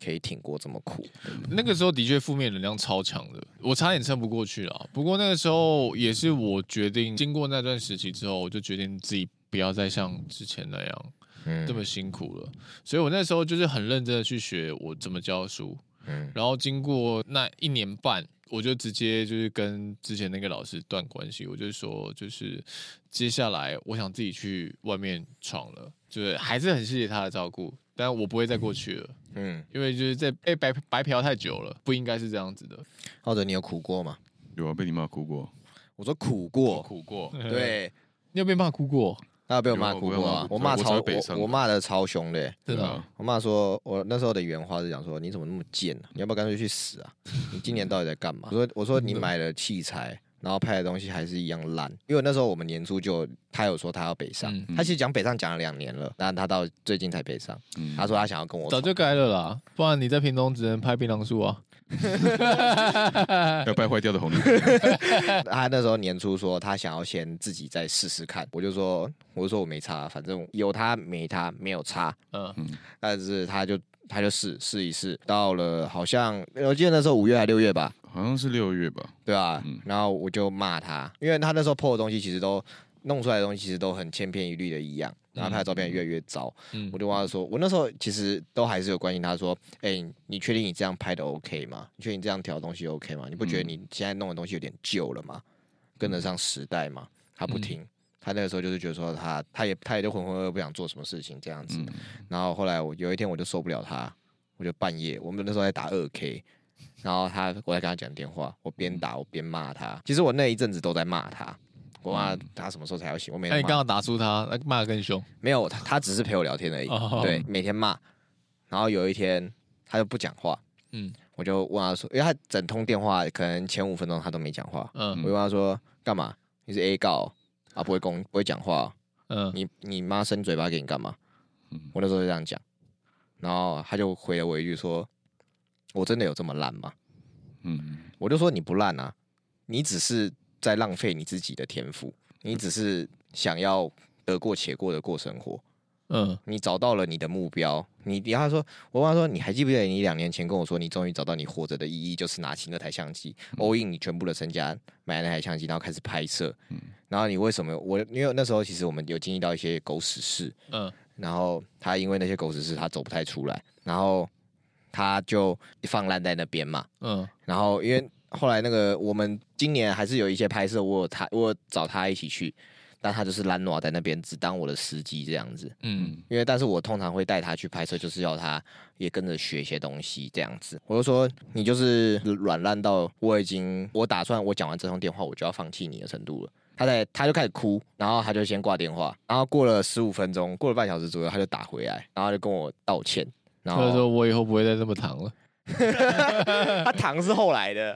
可以挺过这么苦。那个时候的确负面能量超强的，我差点撑不过去了。不过那个时候也是我决定，经过那段时期之后，我就决定自己不要再像之前那样。这么辛苦了，所以我那时候就是很认真的去学我怎么教书，嗯，然后经过那一年半，我就直接就是跟之前那个老师断关系，我就说就是接下来我想自己去外面闯了，就是还是很谢谢他的照顾，但我不会再过去了，嗯，因为就是在被白白嫖太久了，不应该是这样子的。浩哲，你有苦过吗？有啊，被你骂哭过。我说苦过，苦过，对，你有被骂哭过？他有被我骂哭过啊！我骂超我我骂的超凶的，真的。我骂说，我那时候的原话是讲说，你怎么那么贱呢？你要不要干脆去死啊？你今年到底在干嘛？我说我说你买了器材，然后拍的东西还是一样烂。因为那时候我们年初就他有说他要北上，他其实讲北上讲了两年了，但他到最近才北上。他说他想要跟我早就该了啦，不然你在屏东只能拍槟榔树啊。要掰坏掉的红绿 他那时候年初说他想要先自己再试试看，我就说我就说我没差，反正有他没他没有差，嗯，但是他就他就试试一试，到了好像我记得那时候五月还六月吧，好像是六月吧，对吧？然后我就骂他，因为他那时候 po 的东西其实都弄出来的东西其实都很千篇一律的一样。然后拍的照片越来越糟，嗯，我就问他说，我那时候其实都还是有关心他说，哎、欸，你确定你这样拍的 OK 吗？你确定你这样调东西 OK 吗？你不觉得你现在弄的东西有点旧了吗？跟得上时代吗？他不听，他那个时候就是觉得说他他也他也就浑浑噩噩不想做什么事情这样子。然后后来我有一天我就受不了他，我就半夜我们那时候在打二 K，然后他我在跟他讲电话，我边打我边骂他。其实我那一阵子都在骂他。我骂他什么时候才要醒？我每天。那你刚刚打输他，那骂得更凶？没有，他他只是陪我聊天而已。Oh. 对，每天骂。然后有一天他就不讲话。嗯。我就问他说，因为他整通电话可能前五分钟他都没讲话。嗯。我就问他说，干嘛？你是 A 告啊？不会公不会讲话？嗯。你你妈伸嘴巴给你干嘛？嗯。我那时候就这样讲。然后他就回了我一句说：“我真的有这么烂吗？”嗯。我就说你不烂啊，你只是。在浪费你自己的天赋，你只是想要得过且过的过生活。嗯，你找到了你的目标，你然后他说，我问他说，你还记不记得你两年前跟我说，你终于找到你活着的意义，就是拿起那台相机，all in 你全部的身家买那台相机，然后开始拍摄。嗯，然后你为什么我？因为那时候其实我们有经历到一些狗屎事。嗯，然后他因为那些狗屎事，他走不太出来，然后他就放烂在那边嘛。嗯，然后因为。后来那个我们今年还是有一些拍摄，我有他我有找他一起去，但他就是懒惰在那边只当我的司机这样子。嗯，因为但是我通常会带他去拍摄，就是要他也跟着学一些东西这样子。我就说你就是软烂到我已经我打算我讲完这通电话我就要放弃你的程度了。他在他就开始哭，然后他就先挂电话，然后过了十五分钟，过了半小时左右他就打回来，然后就跟我道歉，然后说我以后不会再这么躺了。他糖是后来的，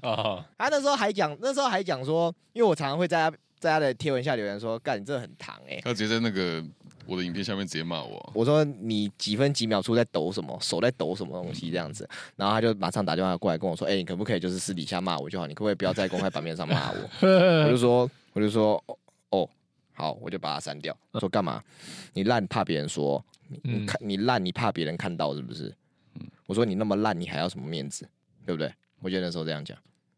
他那时候还讲，那时候还讲说，因为我常常会在他在他的贴文下留言说，干你这很糖哎，他直接在那个我的影片下面直接骂我。我说你几分几秒处在抖什么，手在抖什么东西这样子，然后他就马上打电话过来跟我说，哎、欸，你可不可以就是私底下骂我就好，你可不可以不要在公开版面上骂我？我就说，我就说，哦，好，我就把他删掉。他说干嘛？你烂怕别人说？你看你烂你怕别人看到是不是？我说你那么烂，你还要什么面子？对不对？我觉得那时候这样讲。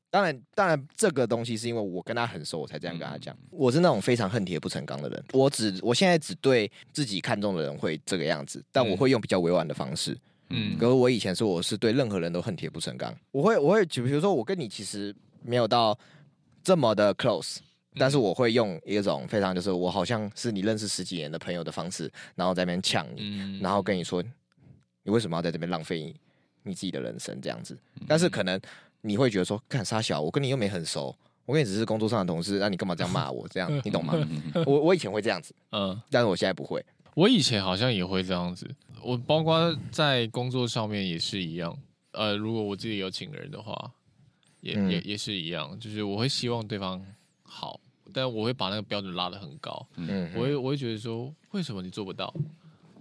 当然，当然，这个东西是因为我跟他很熟，我才这样跟他讲。我是那种非常恨铁不成钢的人，我只我现在只对自己看中的人会这个样子，但我会用比较委婉的方式。嗯，可是我以前说我是对任何人都恨铁不成钢，我会我会就比如说我跟你其实没有到这么的 close，但是我会用一种非常就是我好像是你认识十几年的朋友的方式，然后在那边呛你，然后跟你说你为什么要在这边浪费你你自己的人生这样子，但是可能。你会觉得说，干啥小，我跟你又没很熟，我跟你只是工作上的同事，那你干嘛这样骂我？这样你懂吗？我我以前会这样子，嗯，但是我现在不会。我以前好像也会这样子，我包括在工作上面也是一样。呃，如果我自己有请人的话，也、嗯、也也是一样，就是我会希望对方好，但我会把那个标准拉得很高。嗯，我会我会觉得说，为什么你做不到？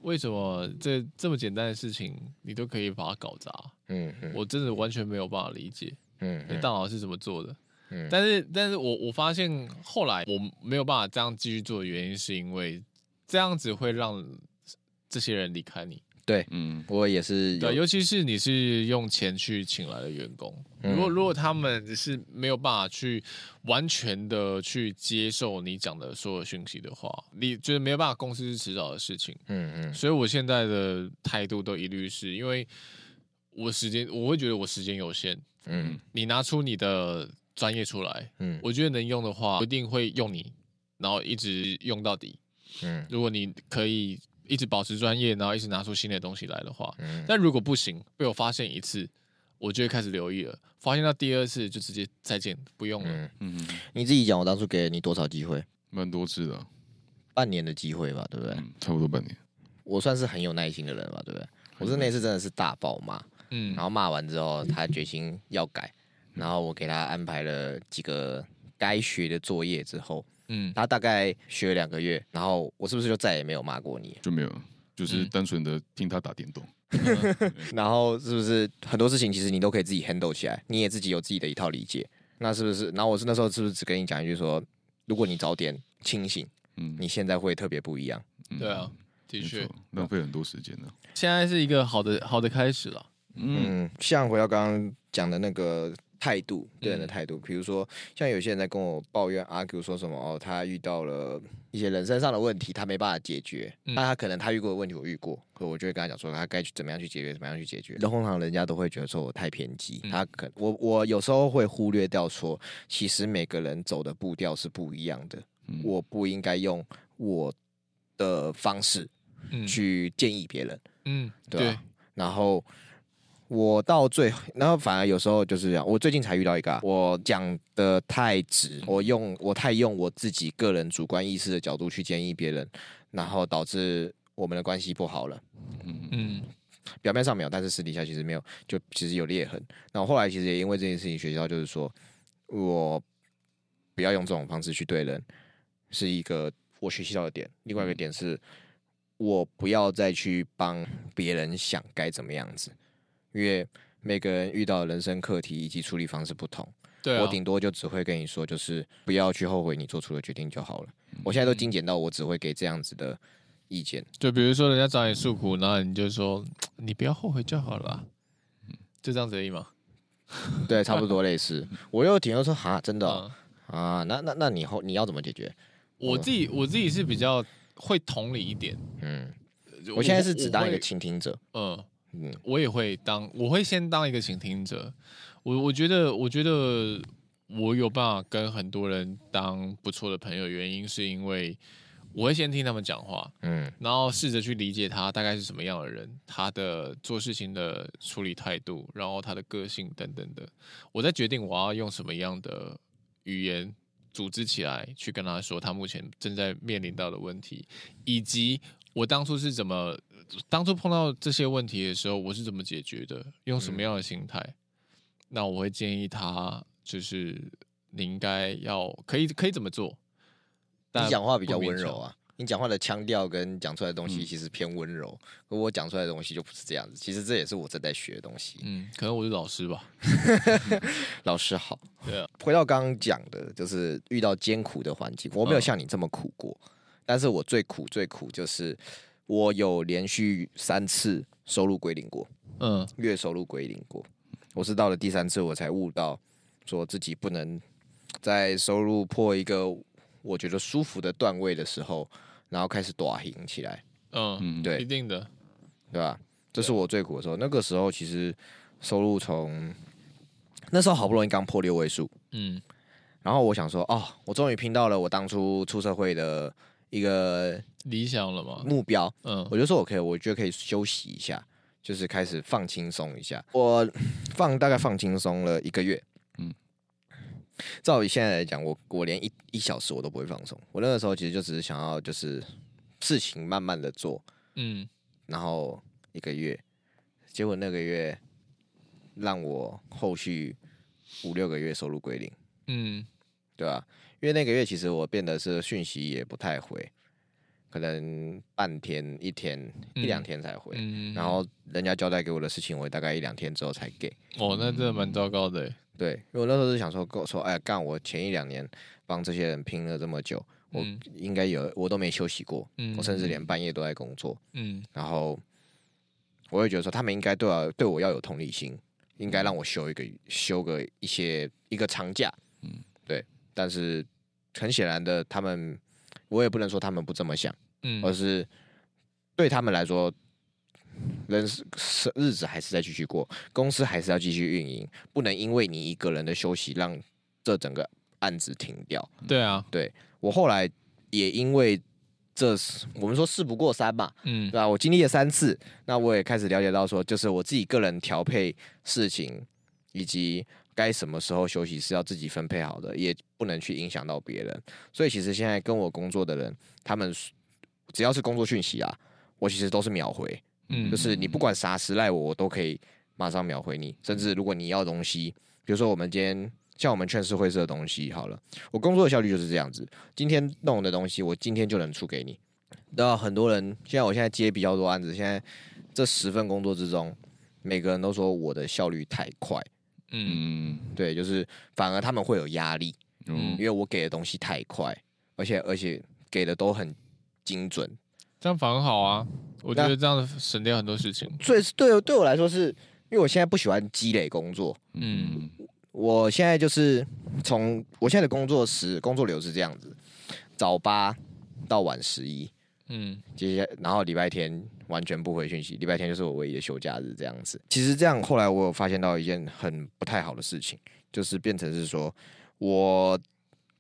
为什么这这么简单的事情你都可以把它搞砸？嗯，嗯，我真的完全没有办法理解。嗯，你大脑是怎么做的？嗯，但是，但是我我发现后来我没有办法这样继续做的原因，是因为这样子会让这些人离开你。对，嗯，我也是。对，尤其是你是用钱去请来的员工，如果如果他们是没有办法去完全的去接受你讲的所有讯息的话，你就是没有办法，公司是迟早的事情。嗯嗯。所以我现在的态度都一律是因为我时间，我会觉得我时间有限。嗯。你拿出你的专业出来，嗯，我觉得能用的话，一定会用你，然后一直用到底。嗯。如果你可以。一直保持专业，然后一直拿出新的东西来的话，嗯、但如果不行，被我发现一次，我就会开始留意了。发现到第二次，就直接再见，不用了。嗯嗯，你自己讲，我当初给了你多少机会？蛮多次的、啊，半年的机会吧，对不对、嗯？差不多半年。我算是很有耐心的人吧，对不对？我是那次真的是大爆骂，嗯，然后骂完之后，他决心要改，然后我给他安排了几个该学的作业之后。嗯，他大概学了两个月，然后我是不是就再也没有骂过你？就没有，就是单纯的听他打电动。嗯、然后是不是很多事情其实你都可以自己 handle 起来？你也自己有自己的一套理解。那是不是？然后我是那时候是不是只跟你讲一句说，如果你早点清醒，嗯，你现在会特别不一样。嗯、对啊，的确浪费很多时间呢。现在是一个好的好的开始了。嗯，像回到刚刚讲的那个。态度，对人的态度，比如说像有些人在跟我抱怨阿 Q 说什么哦，他遇到了一些人生上的问题，他没办法解决。那、嗯、他可能他遇过的问题我遇过，可我就会跟他讲说他该去怎么样去解决，怎么样去解决。通常人家都会觉得说我太偏激，嗯、他可我我有时候会忽略掉说，其实每个人走的步调是不一样的，嗯、我不应该用我的方式去建议别人。嗯，对，对然后。我到最，然后反而有时候就是这样。我最近才遇到一个，我讲的太直，我用我太用我自己个人主观意识的角度去建议别人，然后导致我们的关系不好了。嗯嗯，表面上没有，但是私底下其实没有，就其实有裂痕。然后后来其实也因为这件事情学到，就是说我不要用这种方式去对人，是一个我学习到的点。另外一个点是，我不要再去帮别人想该怎么样子。因为每个人遇到的人生课题以及处理方式不同，对啊，我顶多就只会跟你说，就是不要去后悔你做出的决定就好了。我现在都精简到我只会给这样子的意见。就比如说人家找你诉苦，然后你就说你不要后悔就好了，就这样子而已嘛。对，差不多类似。我又听到说哈，真的、哦嗯、啊，那那那你后你要怎么解决？我自己我自己是比较会同理一点，嗯，我现在是只当一个倾听者，嗯。嗯，我也会当，我会先当一个倾听者。我我觉得，我觉得我有办法跟很多人当不错的朋友，原因是因为我会先听他们讲话，嗯，然后试着去理解他大概是什么样的人，他的做事情的处理态度，然后他的个性等等的，我再决定我要用什么样的语言组织起来去跟他说他目前正在面临到的问题，以及我当初是怎么。当初碰到这些问题的时候，我是怎么解决的？用什么样的心态？嗯、那我会建议他，就是你应该要可以可以怎么做？你讲话比较温柔啊，你讲话的腔调跟讲出来的东西其实偏温柔，而、嗯、我讲出来的东西就不是这样子。其实这也是我正在学的东西。嗯，可能我是老师吧。老师好。对啊。回到刚刚讲的，就是遇到艰苦的环境，我没有像你这么苦过，嗯、但是我最苦最苦就是我有连续三次收入归零过。嗯，月收入归零过，我是到了第三次我才悟到，说自己不能在收入破一个我觉得舒服的段位的时候。然后开始短行起来，嗯，对，一定的，对吧？这是我最苦的时候。那个时候其实收入从那时候好不容易刚破六位数，嗯，然后我想说，哦，我终于拼到了我当初出社会的一个理想了嘛，目标，嗯，我就说我可以，我觉得可以休息一下，就是开始放轻松一下。我放大概放轻松了一个月。嗯照以现在来讲，我我连一一小时我都不会放松。我那个时候其实就只是想要就是事情慢慢的做，嗯，然后一个月，结果那个月让我后续五六个月收入归零，嗯，对吧？因为那个月其实我变得是讯息也不太回，可能半天一天、嗯、一两天才回，嗯、然后人家交代给我的事情，我大概一两天之后才给。哦，那真的蛮糟糕的。对，因为我那时候是想说，跟我说，哎，干我前一两年帮这些人拼了这么久，我应该有，我都没休息过，嗯、我甚至连半夜都在工作，嗯，然后我会觉得说，他们应该对我对我要有同理心，应该让我休一个休个一些一个长假，嗯，对，但是很显然的，他们我也不能说他们不这么想，嗯，而是对他们来说。人是日子还是在继续过，公司还是要继续运营，不能因为你一个人的休息让这整个案子停掉。对啊，对我后来也因为这我们说事不过三嘛，嗯，对吧？我经历了三次，那我也开始了解到说，就是我自己个人调配事情以及该什么时候休息是要自己分配好的，也不能去影响到别人。所以其实现在跟我工作的人，他们只要是工作讯息啊，我其实都是秒回。嗯，就是你不管啥时赖我，我都可以马上秒回你。甚至如果你要东西，比如说我们今天像我们劝世会社的东西，好了，我工作的效率就是这样子。今天弄的东西，我今天就能出给你。那很多人现在我现在接比较多案子，现在这十份工作之中，每个人都说我的效率太快。嗯，对，就是反而他们会有压力，嗯，因为我给的东西太快，而且而且给的都很精准。这样反而好啊，我觉得这样省掉很多事情。所以对对我来说是，是因为我现在不喜欢积累工作。嗯，我现在就是从我现在的工作时工作流是这样子：早八到晚十一。嗯，接下然后礼拜天完全不回讯息，礼拜天就是我唯一的休假日，这样子。其实这样后来我有发现到一件很不太好的事情，就是变成是说我。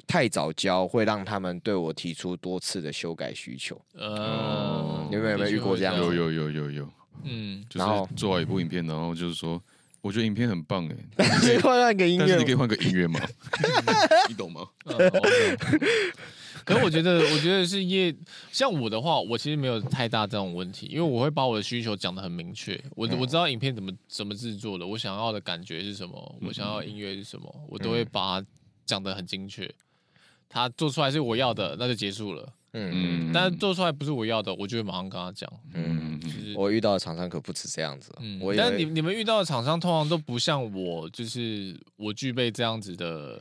太早交会让他们对我提出多次的修改需求。呃，你们有没有遇过这样？有有有有有。嗯，然后做完一部影片，然后就是说，我觉得影片很棒哎，可以换个音乐，但是你可以换个音乐吗？你懂吗？可是我觉得，我觉得是因为像我的话，我其实没有太大这种问题，因为我会把我的需求讲的很明确。我我知道影片怎么怎么制作的，我想要的感觉是什么，我想要音乐是什么，我都会把它讲的很精确。他做出来是我要的，那就结束了。嗯，但是做出来不是我要的，我就会马上跟他讲。嗯，就是我遇到的厂商可不止这样子。嗯，但你你们遇到的厂商通常都不像我，就是我具备这样子的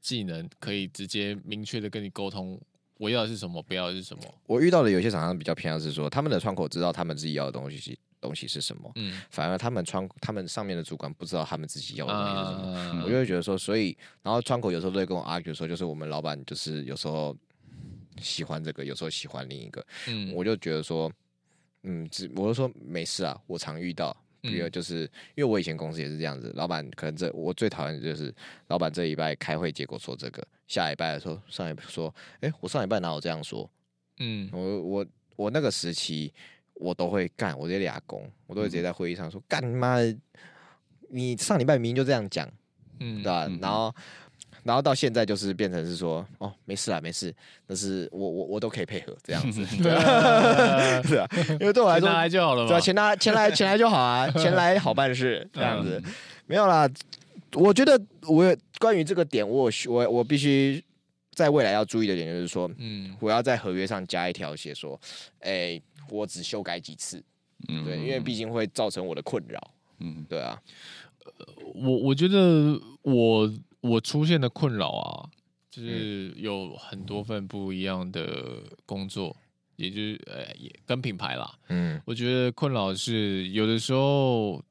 技能，可以直接明确的跟你沟通我要的是什么，不要的是什么。我遇到的有些厂商比较偏向是说，他们的窗口知道他们自己要的东西是。东西是什么？嗯，反而他们窗他们上面的主管不知道他们自己要的东西是什么，啊、我就会觉得说，所以然后窗口有时候都会跟我 argue 说，就是我们老板就是有时候喜欢这个，有时候喜欢另一个，嗯，我就觉得说，嗯，只我就说没事啊，我常遇到，比如就是、嗯、因为我以前公司也是这样子，老板可能这我最讨厌的就是老板这礼拜开会结果说这个，下礼拜的时候上一拜说，哎、欸，我上礼拜哪有这样说？嗯，我我我那个时期。我都会干，我这俩工，我都会直接在会议上说干妈，你上礼拜明明就这样讲，嗯，对吧？嗯、然后，然后到现在就是变成是说，哦，没事啊，没事，但是我我我都可以配合这样子，对啊，是啊，因为对我来说，钱来就好了嘛，对啊，钱来钱来钱来就好啊，钱来好办事 这样子，没有啦，我觉得我关于这个点，我我我必须在未来要注意的点就是说，嗯，我要在合约上加一条写说，哎、欸，我只修改几次，嗯，对，因为毕竟会造成我的困扰，嗯，对啊，我我觉得我我出现的困扰啊，就是有很多份不一样的工作，也就是呃，也跟品牌啦，嗯，我觉得困扰是有的时候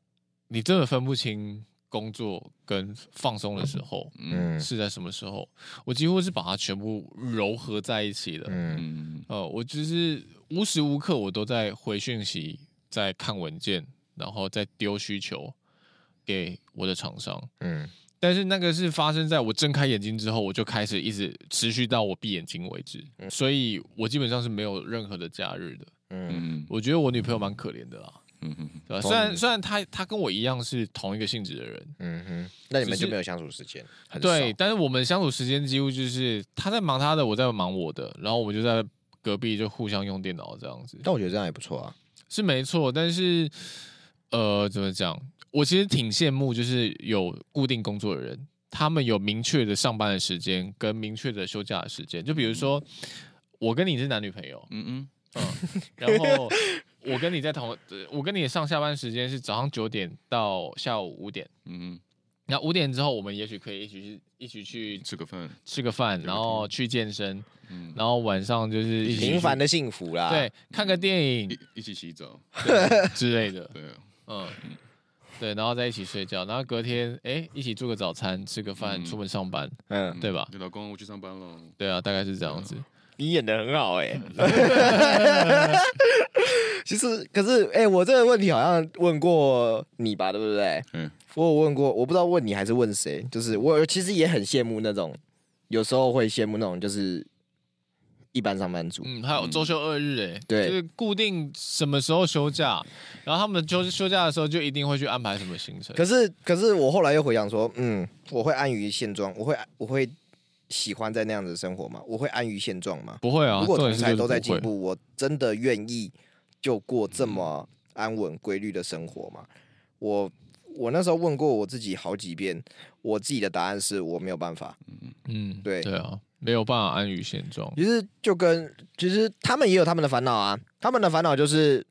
你真的分不清。工作跟放松的时候，嗯，是在什么时候？我几乎是把它全部糅合在一起的，嗯，呃，我就是无时无刻我都在回讯息，在看文件，然后再丢需求给我的厂商，嗯，但是那个是发生在我睁开眼睛之后，我就开始一直持续到我闭眼睛为止，所以我基本上是没有任何的假日的，嗯，我觉得我女朋友蛮可怜的啦。嗯哼，对吧？虽然虽然她她跟我一样是同一个性质的人，嗯哼，那你们就没有相处时间？对，但是我们相处时间几乎就是她在忙她的，我在忙我的，然后我们就在隔壁就互相用电脑这样子。但我觉得这样也不错啊，是没错。但是呃，怎么讲？我其实挺羡慕，就是有固定工作的人，他们有明确的上班的时间跟明确的休假的时间。就比如说，我跟你是男女朋友，嗯嗯。嗯，然后。我跟你在同，我跟你的上下班时间是早上九点到下午五点，嗯，然后五点之后，我们也许可以一起去一起去吃个饭，吃个饭，然后去健身，嗯，然后晚上就是一起平凡的幸福啦，对，看个电影，一,一起洗澡之类的，对，嗯，对，然后在一起睡觉，然后隔天哎一起做个早餐，吃个饭，出门上班，嗯，对吧？老公，我去上班了，对啊，大概是这样子。你演的很好哎、欸 其实可是哎、欸，我这个问题好像问过你吧，对不对？嗯，我有问过，我不知道问你还是问谁。就是我其实也很羡慕那种，有时候会羡慕那种就是一般上班族。嗯，还有周休二日哎、欸，对，就是固定什么时候休假，然后他们休休假的时候就一定会去安排什么行程。可是可是我后来又回想说，嗯，我会安于现状，我会我会。喜欢在那样子生活吗？我会安于现状吗？不会啊。如果同才都在进步，我真的愿意就过这么安稳规律的生活吗？我我那时候问过我自己好几遍，我自己的答案是我没有办法。嗯嗯，对对啊，没有办法安于现状。其实就跟其实他们也有他们的烦恼啊，他们的烦恼就是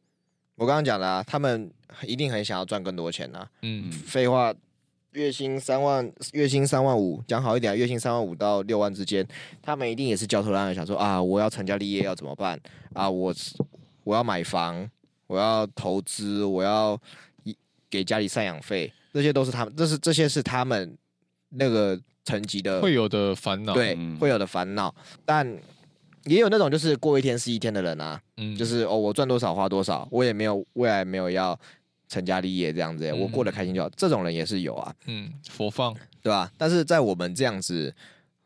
我刚刚讲的啊，他们一定很想要赚更多钱啊。嗯，废话。月薪三万，月薪三万五，讲好一点，啊月薪三万五到六万之间，他们一定也是焦头烂额，想说啊，我要成家立业要怎么办啊？我我要买房，我要投资，我要给家里赡养费，这些都是他们，这是这些是他们那个层级的会有的烦恼，对，嗯、会有的烦恼。但也有那种就是过一天是一天的人啊，嗯，就是哦，我赚多少花多少，我也没有未来没有要。成家立业这样子，我过得开心就好。嗯、这种人也是有啊，嗯，佛放对吧？但是在我们这样子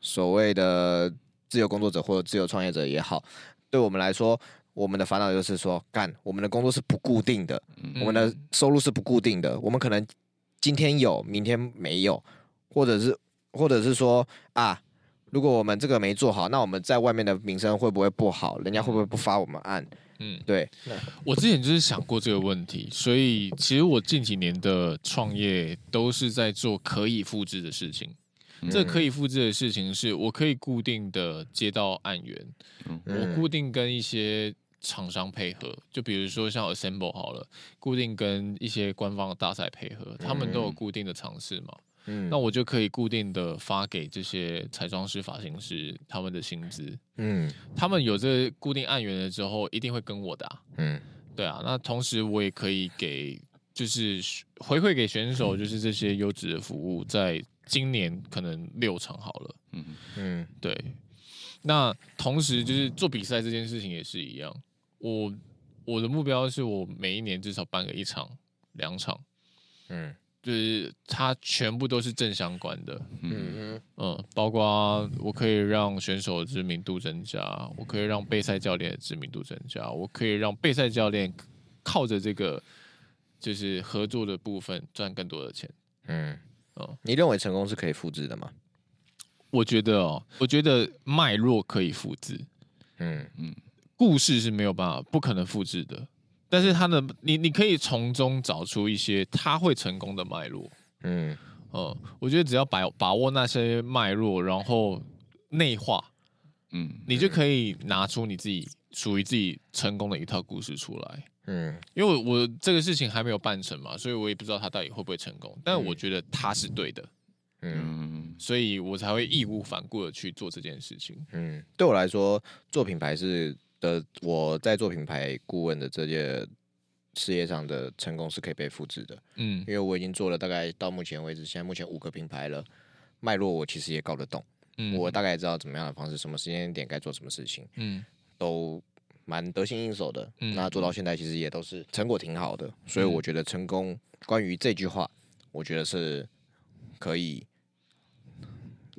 所谓的自由工作者或者自由创业者也好，对我们来说，我们的烦恼就是说，干我们的工作是不固定的，嗯、我们的收入是不固定的，我们可能今天有，明天没有，或者是或者是说啊，如果我们这个没做好，那我们在外面的名声会不会不好？人家会不会不发我们案？嗯，对，我之前就是想过这个问题，所以其实我近几年的创业都是在做可以复制的事情。嗯、这可以复制的事情是我可以固定的接到案源，嗯、我固定跟一些厂商配合，就比如说像 Assemble 好了，固定跟一些官方的大赛配合，他们都有固定的尝试嘛。嗯，那我就可以固定的发给这些彩妆师、发型师他们的薪资。嗯，他们有这固定案源了之后，一定会跟我的啊。嗯，对啊。那同时我也可以给，就是回馈给选手，就是这些优质的服务，在今年可能六场好了。嗯嗯，对。那同时就是做比赛这件事情也是一样，我我的目标是我每一年至少办个一场、两场。嗯。就是它全部都是正相关的，嗯。嗯，包括我可以让选手的知名度增加，我可以让备赛教练的知名度增加，我可以让备赛教练靠着这个就是合作的部分赚更多的钱，嗯。嗯，你认为成功是可以复制的吗？我觉得哦，我觉得脉络可以复制，嗯。嗯，故事是没有办法不可能复制的。但是他的你你可以从中找出一些他会成功的脉络，嗯嗯，我觉得只要把把握那些脉络，然后内化，嗯，你就可以拿出你自己属于自己成功的一套故事出来。嗯，因为我我这个事情还没有办成嘛，所以我也不知道他到底会不会成功。但我觉得他是对的，嗯，所以我才会义无反顾的去做这件事情。嗯，对我来说，做品牌是的，我在做品牌顾问的这件事业上的成功是可以被复制的。嗯，因为我已经做了大概到目前为止，现在目前五个品牌了，脉络我其实也搞得懂。嗯，我大概知道怎么样的方式，什么时间点该做什么事情。嗯，都。蛮得心应手的，嗯、那做到现在其实也都是成果挺好的，所以我觉得成功关于这句话，我觉得是可以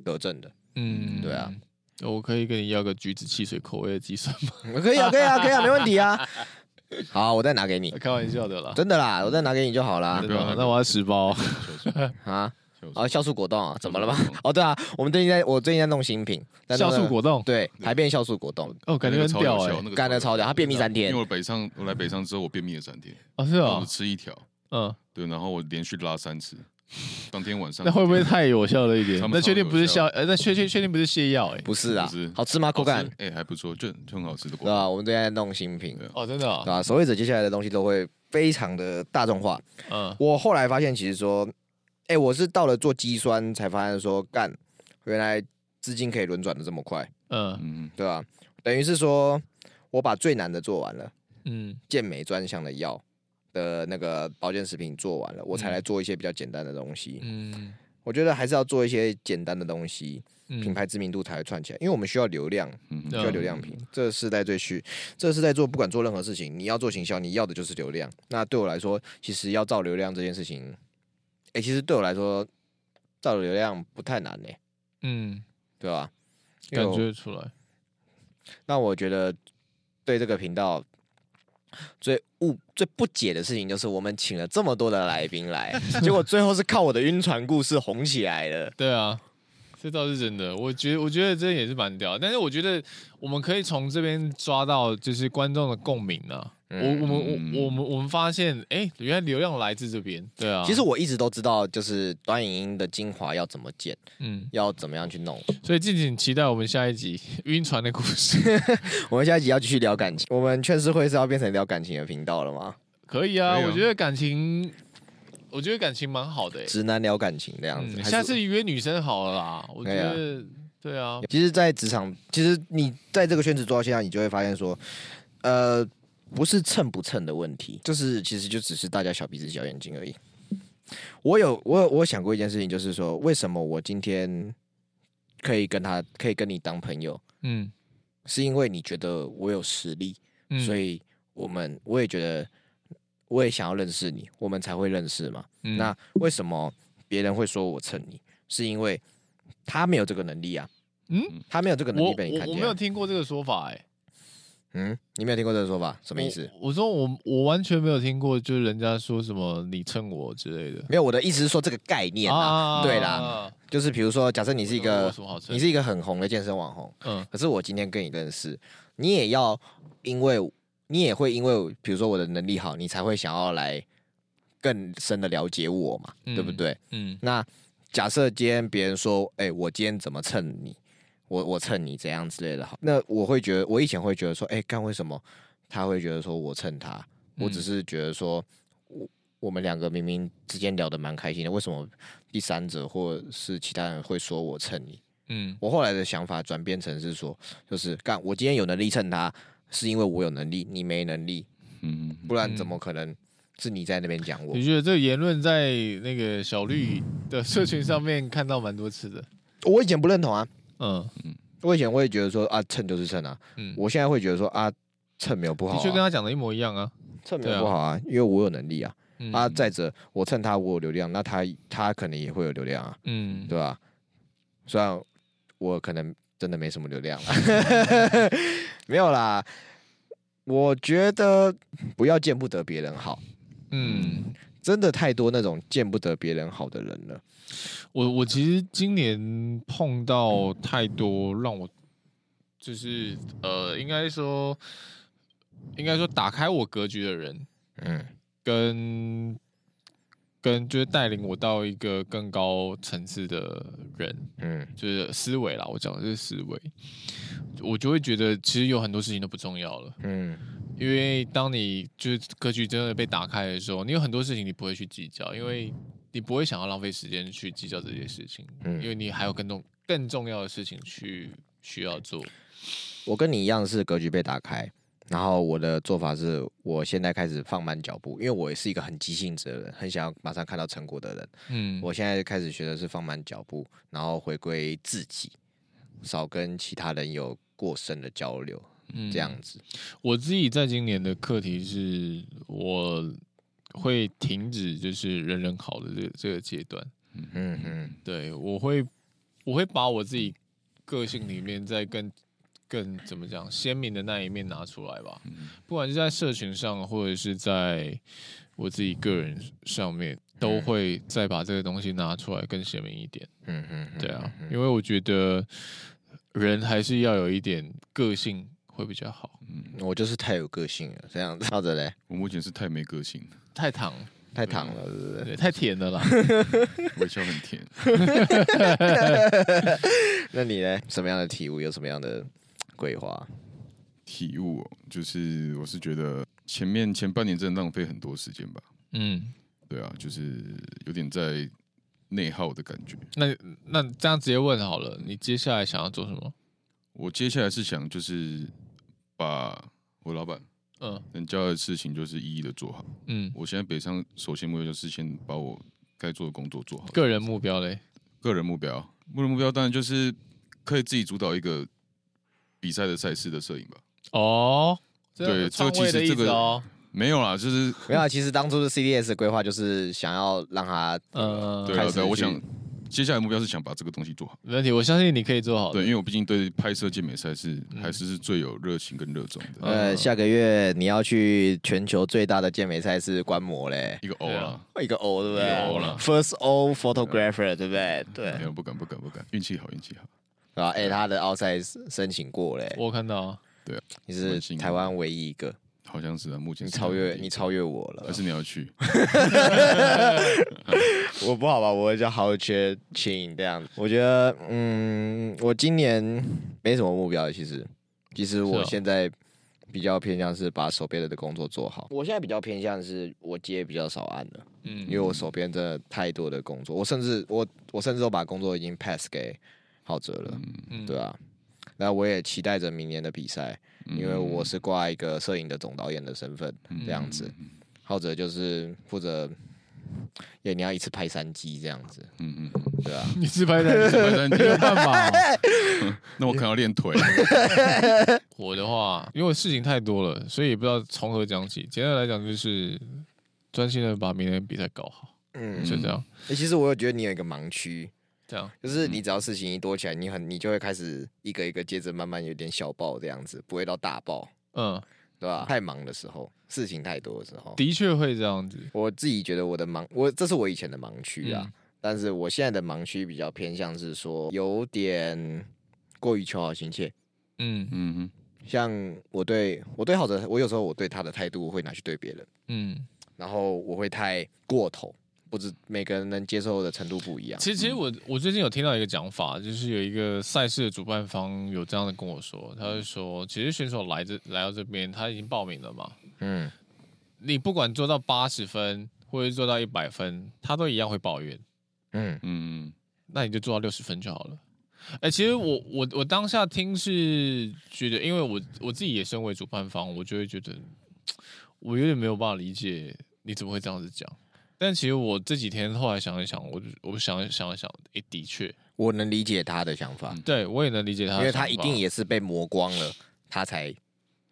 得证的。嗯，对啊，我可以跟你要个橘子汽水口味的鸡算吗？可以啊，可以啊，可以啊，没问题啊。好，我再拿给你。开玩笑的啦，真的啦，我再拿给你就好啦。那我要十包啊。啊，酵素果冻啊，怎么了吗？哦，对啊，我们最近在，我最近在弄新品，酵素果冻，对，排便酵素果冻，哦，感觉很屌哎，干的超屌，他便秘三天。因为我北上，我来北上之后，我便秘了三天。啊，是啊，吃一条，嗯，对，然后我连续拉三次，当天晚上。那会不会太有效了一点？那确定不是消？呃，那确确确定不是泻药？哎，不是啊，好吃吗？口感？哎，还不错，就就很好吃的。对啊，我们最近在弄新品，哦，真的，对吧？守卫者接下来的东西都会非常的大众化。嗯，我后来发现，其实说。哎、欸，我是到了做肌酸才发现说，干，原来资金可以轮转的这么快，嗯嗯，对吧、啊？等于是说我把最难的做完了，嗯，健美专项的药的那个保健食品做完了，我才来做一些比较简单的东西，嗯，我觉得还是要做一些简单的东西，嗯、品牌知名度才会串起来，因为我们需要流量，嗯、需要流量品，这个时代最需，这个时代做不管做任何事情，你要做行销，你要的就是流量。那对我来说，其实要造流量这件事情。哎、欸，其实对我来说，造流量不太难呢。嗯，对吧？感觉出来。那我觉得，对这个频道最误、最不解的事情，就是我们请了这么多的来宾来，结果最后是靠我的晕船故事红起来的。对啊。这倒是真的，我觉得我觉得这也是蛮屌，但是我觉得我们可以从这边抓到就是观众的共鸣呢、啊。嗯、我我们我我们我们发现，哎，原来流量来自这边。对啊，其实我一直都知道，就是短影音的精华要怎么剪，嗯，要怎么样去弄。所以敬请期待我们下一集晕船的故事。我们下一集要继续聊感情。我们劝世会是要变成聊感情的频道了吗？可以啊，以啊我觉得感情。我觉得感情蛮好的，直男聊感情这样子。下次约女生好了啦，我觉得对啊。其实，在职场，其实你在这个圈子做到现在，你就会发现说，呃，不是蹭不蹭的问题，就是其实就只是大家小鼻子小眼睛而已。我有我有我有想过一件事情，就是说，为什么我今天可以跟他可以跟你当朋友？嗯，是因为你觉得我有实力，所以我们我也觉得。我也想要认识你，我们才会认识嘛。嗯、那为什么别人会说我蹭你？是因为他没有这个能力啊。嗯，他没有这个能力被你看见、啊我我。我没有听过这个说法、欸，哎。嗯，你没有听过这个说法，什么意思？我，我说我我完全没有听过，就是人家说什么你蹭我之类的。没有，我的意思是说这个概念啊。啊对啦，就是比如说，假设你是一个你是一个很红的健身网红，嗯，可是我今天跟你认识，你也要因为。你也会因为，比如说我的能力好，你才会想要来更深的了解我嘛，嗯、对不对？嗯。那假设今天别人说，哎、欸，我今天怎么蹭你？我我蹭你怎样之类的，好，那我会觉得，我以前会觉得说，哎、欸，干为什么他会觉得说我蹭他？我只是觉得说，我我们两个明明之间聊得蛮开心的，为什么第三者或是其他人会说我蹭你？嗯。我后来的想法转变成是说，就是干我今天有能力蹭他。是因为我有能力，你没能力，嗯，不然怎么可能是你在那边讲我？你觉得这个言论在那个小绿的社群上面看到蛮多次的？我以前不认同啊，嗯。嗯，我以前我也觉得说啊蹭就是蹭啊，嗯，我现在会觉得说啊蹭没有不好，的确跟他讲的一模一样啊，蹭没有不好啊，因为我有能力啊，啊再者我蹭他我有流量，那他他可能也会有流量啊，嗯，对吧？虽然我可能。真的没什么流量了，没有啦。我觉得不要见不得别人好，嗯，真的太多那种见不得别人好的人了。我我其实今年碰到太多让我就是呃，应该说应该说打开我格局的人，嗯，跟跟就是带领我到一个更高层次的人，嗯，就是思维啦。我讲的是思维，我就会觉得其实有很多事情都不重要了，嗯，因为当你就是格局真的被打开的时候，你有很多事情你不会去计较，因为你不会想要浪费时间去计较这些事情，嗯，因为你还有更重更重要的事情去需要做。我跟你一样是格局被打开。然后我的做法是，我现在开始放慢脚步，因为我也是一个很急性子的人，很想要马上看到成果的人。嗯，我现在开始学的是放慢脚步，然后回归自己，少跟其他人有过深的交流。嗯，这样子。我自己在今年的课题是，我会停止就是人人好的这个这个阶段。嗯嗯，对，我会我会把我自己个性里面再更。更怎么讲鲜明的那一面拿出来吧，不管是在社群上，或者是在我自己个人上面，都会再把这个东西拿出来更鲜明一点。嗯嗯，对啊，因为我觉得人还是要有一点个性会比较好。嗯，我就是太有个性了，这样子。好的嘞，我目前是太没个性，太糖，太糖了，是不是？对，太甜了啦。微笑很甜。那你呢？什么样的体悟？有什么样的？规划体悟就是，我是觉得前面前半年真的浪费很多时间吧。嗯，对啊，就是有点在内耗的感觉。那那这样直接问好了，你接下来想要做什么？我接下来是想就是把我老板嗯能交的事情就是一一的做好。嗯，我现在北上首先目标就是先把我该做的工作做好。个人目标嘞？个人目标，个人目标当然就是可以自己主导一个。比赛的赛事的摄影吧。哦，对，这个其实这个没有啦，就是没有啊。其实当初的 CDS 的规划就是想要让他，呃，对对，我想接下来目标是想把这个东西做好。没问题，我相信你可以做好。对，因为我毕竟对拍摄健美赛事还是是最有热情跟热衷的。呃，下个月你要去全球最大的健美赛事观摩嘞，一个 O 啦，一个 O 对不对？First O photographer 对不对？对，没有不敢不敢不敢，运气好运气好。啊，哎，他的奥赛申请过嘞，我看到，对啊，你是台湾唯一一个，好像是啊，目前你超越你超越我了，还是你要去？我不好吧，我叫豪缺请这样。子，我觉得，嗯，我今年没什么目标，其实，其实我现在比较偏向是把手边的工作做好，我现在比较偏向是我接比较少案了，嗯，因为我手边真的太多的工作，我甚至我我甚至都把工作已经 pass 给。浩哲了，嗯、对啊，那我也期待着明年的比赛，嗯、因为我是挂一个摄影的总导演的身份，嗯、这样子。或者就是负责，也你要一次拍三机这样子，嗯嗯，对啊，一次拍三机，拍三机有办法、哦？那我可能要练腿。我的话，因为事情太多了，所以也不知道从何讲起。简单来讲，就是专心的把明天比赛搞好，嗯，就这样。哎，其实我有觉得你有一个盲区。这样就是你只要事情一多起来，你很你就会开始一个一个接着慢慢有点小爆这样子，不会到大爆，嗯，对吧？太忙的时候，事情太多的时候，的确会这样子。我自己觉得我的盲，我这是我以前的盲区啊，嗯、但是我现在的盲区比较偏向是说有点过于求好心切，嗯嗯嗯，像我对我对好的，我有时候我对他的态度会拿去对别人，嗯，然后我会太过头。不止每个人能接受的程度不一样。其实，其实我我最近有听到一个讲法，就是有一个赛事的主办方有这样的跟我说，他就说，其实选手来这来到这边，他已经报名了嘛。嗯。你不管做到八十分，或者做到一百分，他都一样会抱怨。嗯嗯。那你就做到六十分就好了。哎，其实我我我当下听是觉得，因为我我自己也身为主办方，我就会觉得，我有点没有办法理解你怎么会这样子讲。但其实我这几天后来想一想，我我想想一想，哎，的确，我能理解他的想法。对，我也能理解他的想法，因为他一定也是被磨光了，他才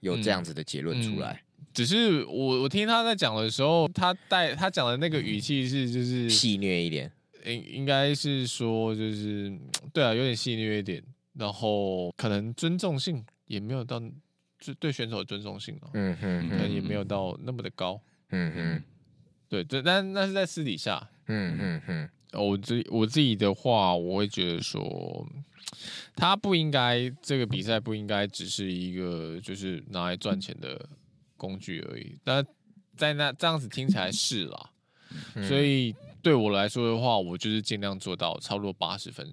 有这样子的结论出来。嗯嗯、只是我我听他在讲的时候，他带他讲的那个语气是就是戏谑一点，应应该是说就是对啊，有点戏谑一点，然后可能尊重性也没有到，就对选手的尊重性嗯哼，可能也没有到那么的高，嗯哼。对，这但那是在私底下。嗯嗯嗯。我自我自己的话，我会觉得说，他不应该这个比赛不应该只是一个就是拿来赚钱的工具而已。但在那这样子听起来是啦。嗯、所以对我来说的话，我就是尽量做到差不多八十分，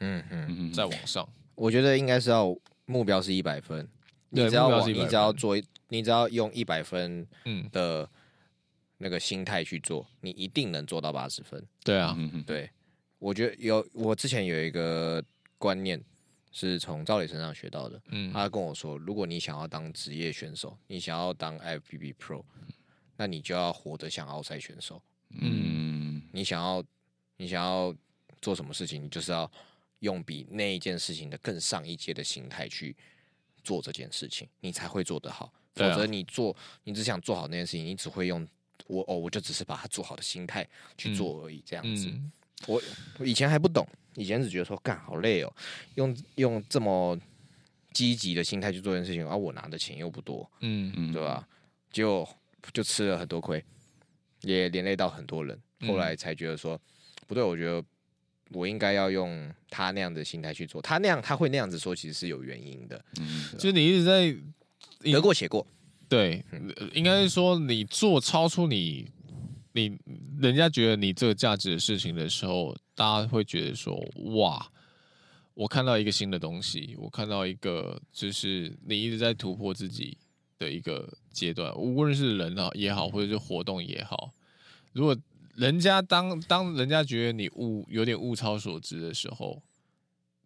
嗯嗯嗯，再往上。我觉得应该是要目标是一百分，你只要往，你只要做，你只要用一百分的那个心态去做，你一定能做到八十分。对啊，对，我觉得有，我之前有一个观念是从赵磊身上学到的，嗯，他跟我说，如果你想要当职业选手，你想要当 IFBB Pro，那你就要活得像奥赛选手，嗯，你想要，你想要做什么事情，你就是要。用比那一件事情的更上一阶的心态去做这件事情，你才会做得好。否则你做，你只想做好那件事情，你只会用我哦，我就只是把它做好的心态去做而已。这样子，嗯、我我以前还不懂，以前只觉得说干好累哦，用用这么积极的心态去做这件事情，而、啊、我拿的钱又不多，嗯嗯，对吧？就就吃了很多亏，也连累到很多人。后来才觉得说、嗯、不对，我觉得。我应该要用他那样的心态去做，他那样他会那样子说，其实是有原因的。嗯，就你一直在得过且过，对，应该是说你做超出你你人家觉得你这个价值的事情的时候，大家会觉得说哇，我看到一个新的东西，我看到一个就是你一直在突破自己的一个阶段，无论是人啊也好，或者是活动也好，如果。人家当当人家觉得你物有点物超所值的时候，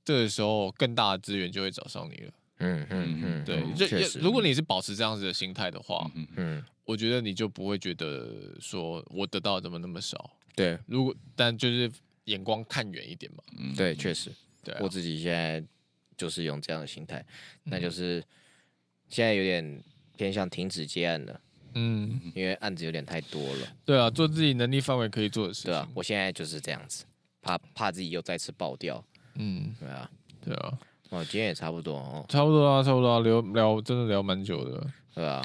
这个时候更大的资源就会找上你了。嗯嗯嗯，对，就实如果你是保持这样子的心态的话，嗯嗯，我觉得你就不会觉得说我得到怎么那么少。对，如果但就是眼光看远一点嘛。嗯，对，确实，对、啊，我自己现在就是用这样的心态，那就是现在有点偏向停止接案了。嗯，因为案子有点太多了。对啊，做自己能力范围可以做的事情。对啊，我现在就是这样子，怕怕自己又再次爆掉。嗯，对啊，对啊。哇，今天也差不多哦。差不多啊，差不多啊，聊聊真的聊蛮久的。对啊。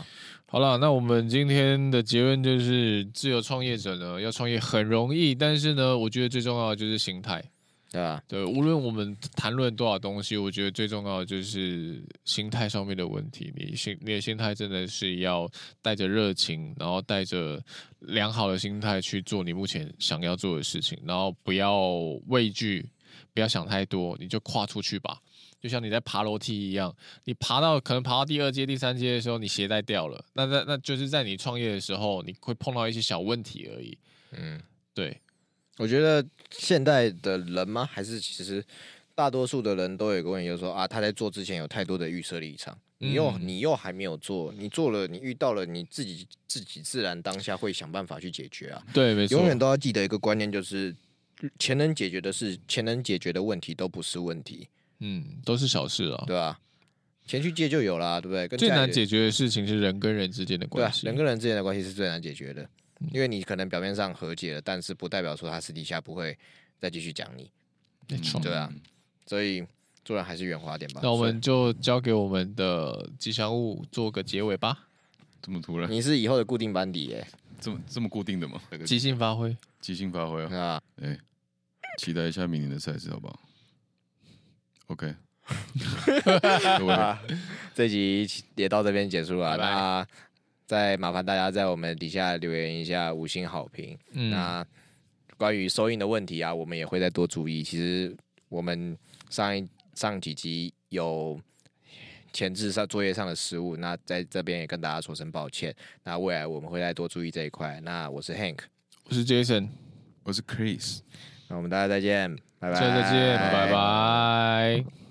好了，那我们今天的结论就是，自由创业者呢，要创业很容易，但是呢，我觉得最重要的就是心态。对啊，对，无论我们谈论多少东西，我觉得最重要的就是心态上面的问题。你心，你的心态真的是要带着热情，然后带着良好的心态去做你目前想要做的事情，然后不要畏惧，不要想太多，你就跨出去吧。就像你在爬楼梯一样，你爬到可能爬到第二阶、第三阶的时候，你鞋带掉了，那那那就是在你创业的时候，你会碰到一些小问题而已。嗯，对。我觉得现代的人吗？还是其实大多数的人都有一个问题，就是说啊，他在做之前有太多的预设立场，你又你又还没有做，你做了，你遇到了，你自己自己自然当下会想办法去解决啊。对，没错。永远都要记得一个观念，就是钱能解决的事，钱能解决的问题都不是问题，嗯，都是小事啊，对吧？钱去借就有啦，对不对？最难解决的事情是人跟人之间的关系，对啊，人跟人之间的关系是最难解决的。因为你可能表面上和解了，但是不代表说他私底下不会再继续讲你，没错，对啊，所以做人还是圆滑点吧。那我们就交给我们的吉祥物做个结尾吧。这么突然？你是以后的固定班底耶？这么这么固定的吗？即兴发挥，即兴发挥啊！哎，期待一下明年的赛事，好不好？OK，这集也到这边结束了，拜拜。那再麻烦大家在我们底下留言一下五星好评。嗯，那关于收音的问题啊，我们也会再多注意。其实我们上一上几集有前置上作业上的失误，那在这边也跟大家说声抱歉。那未来我们会再多注意这一块。那我是 Hank，我是 Jason，我是 Chris。那我们大家再见，拜拜。下次再见，拜拜。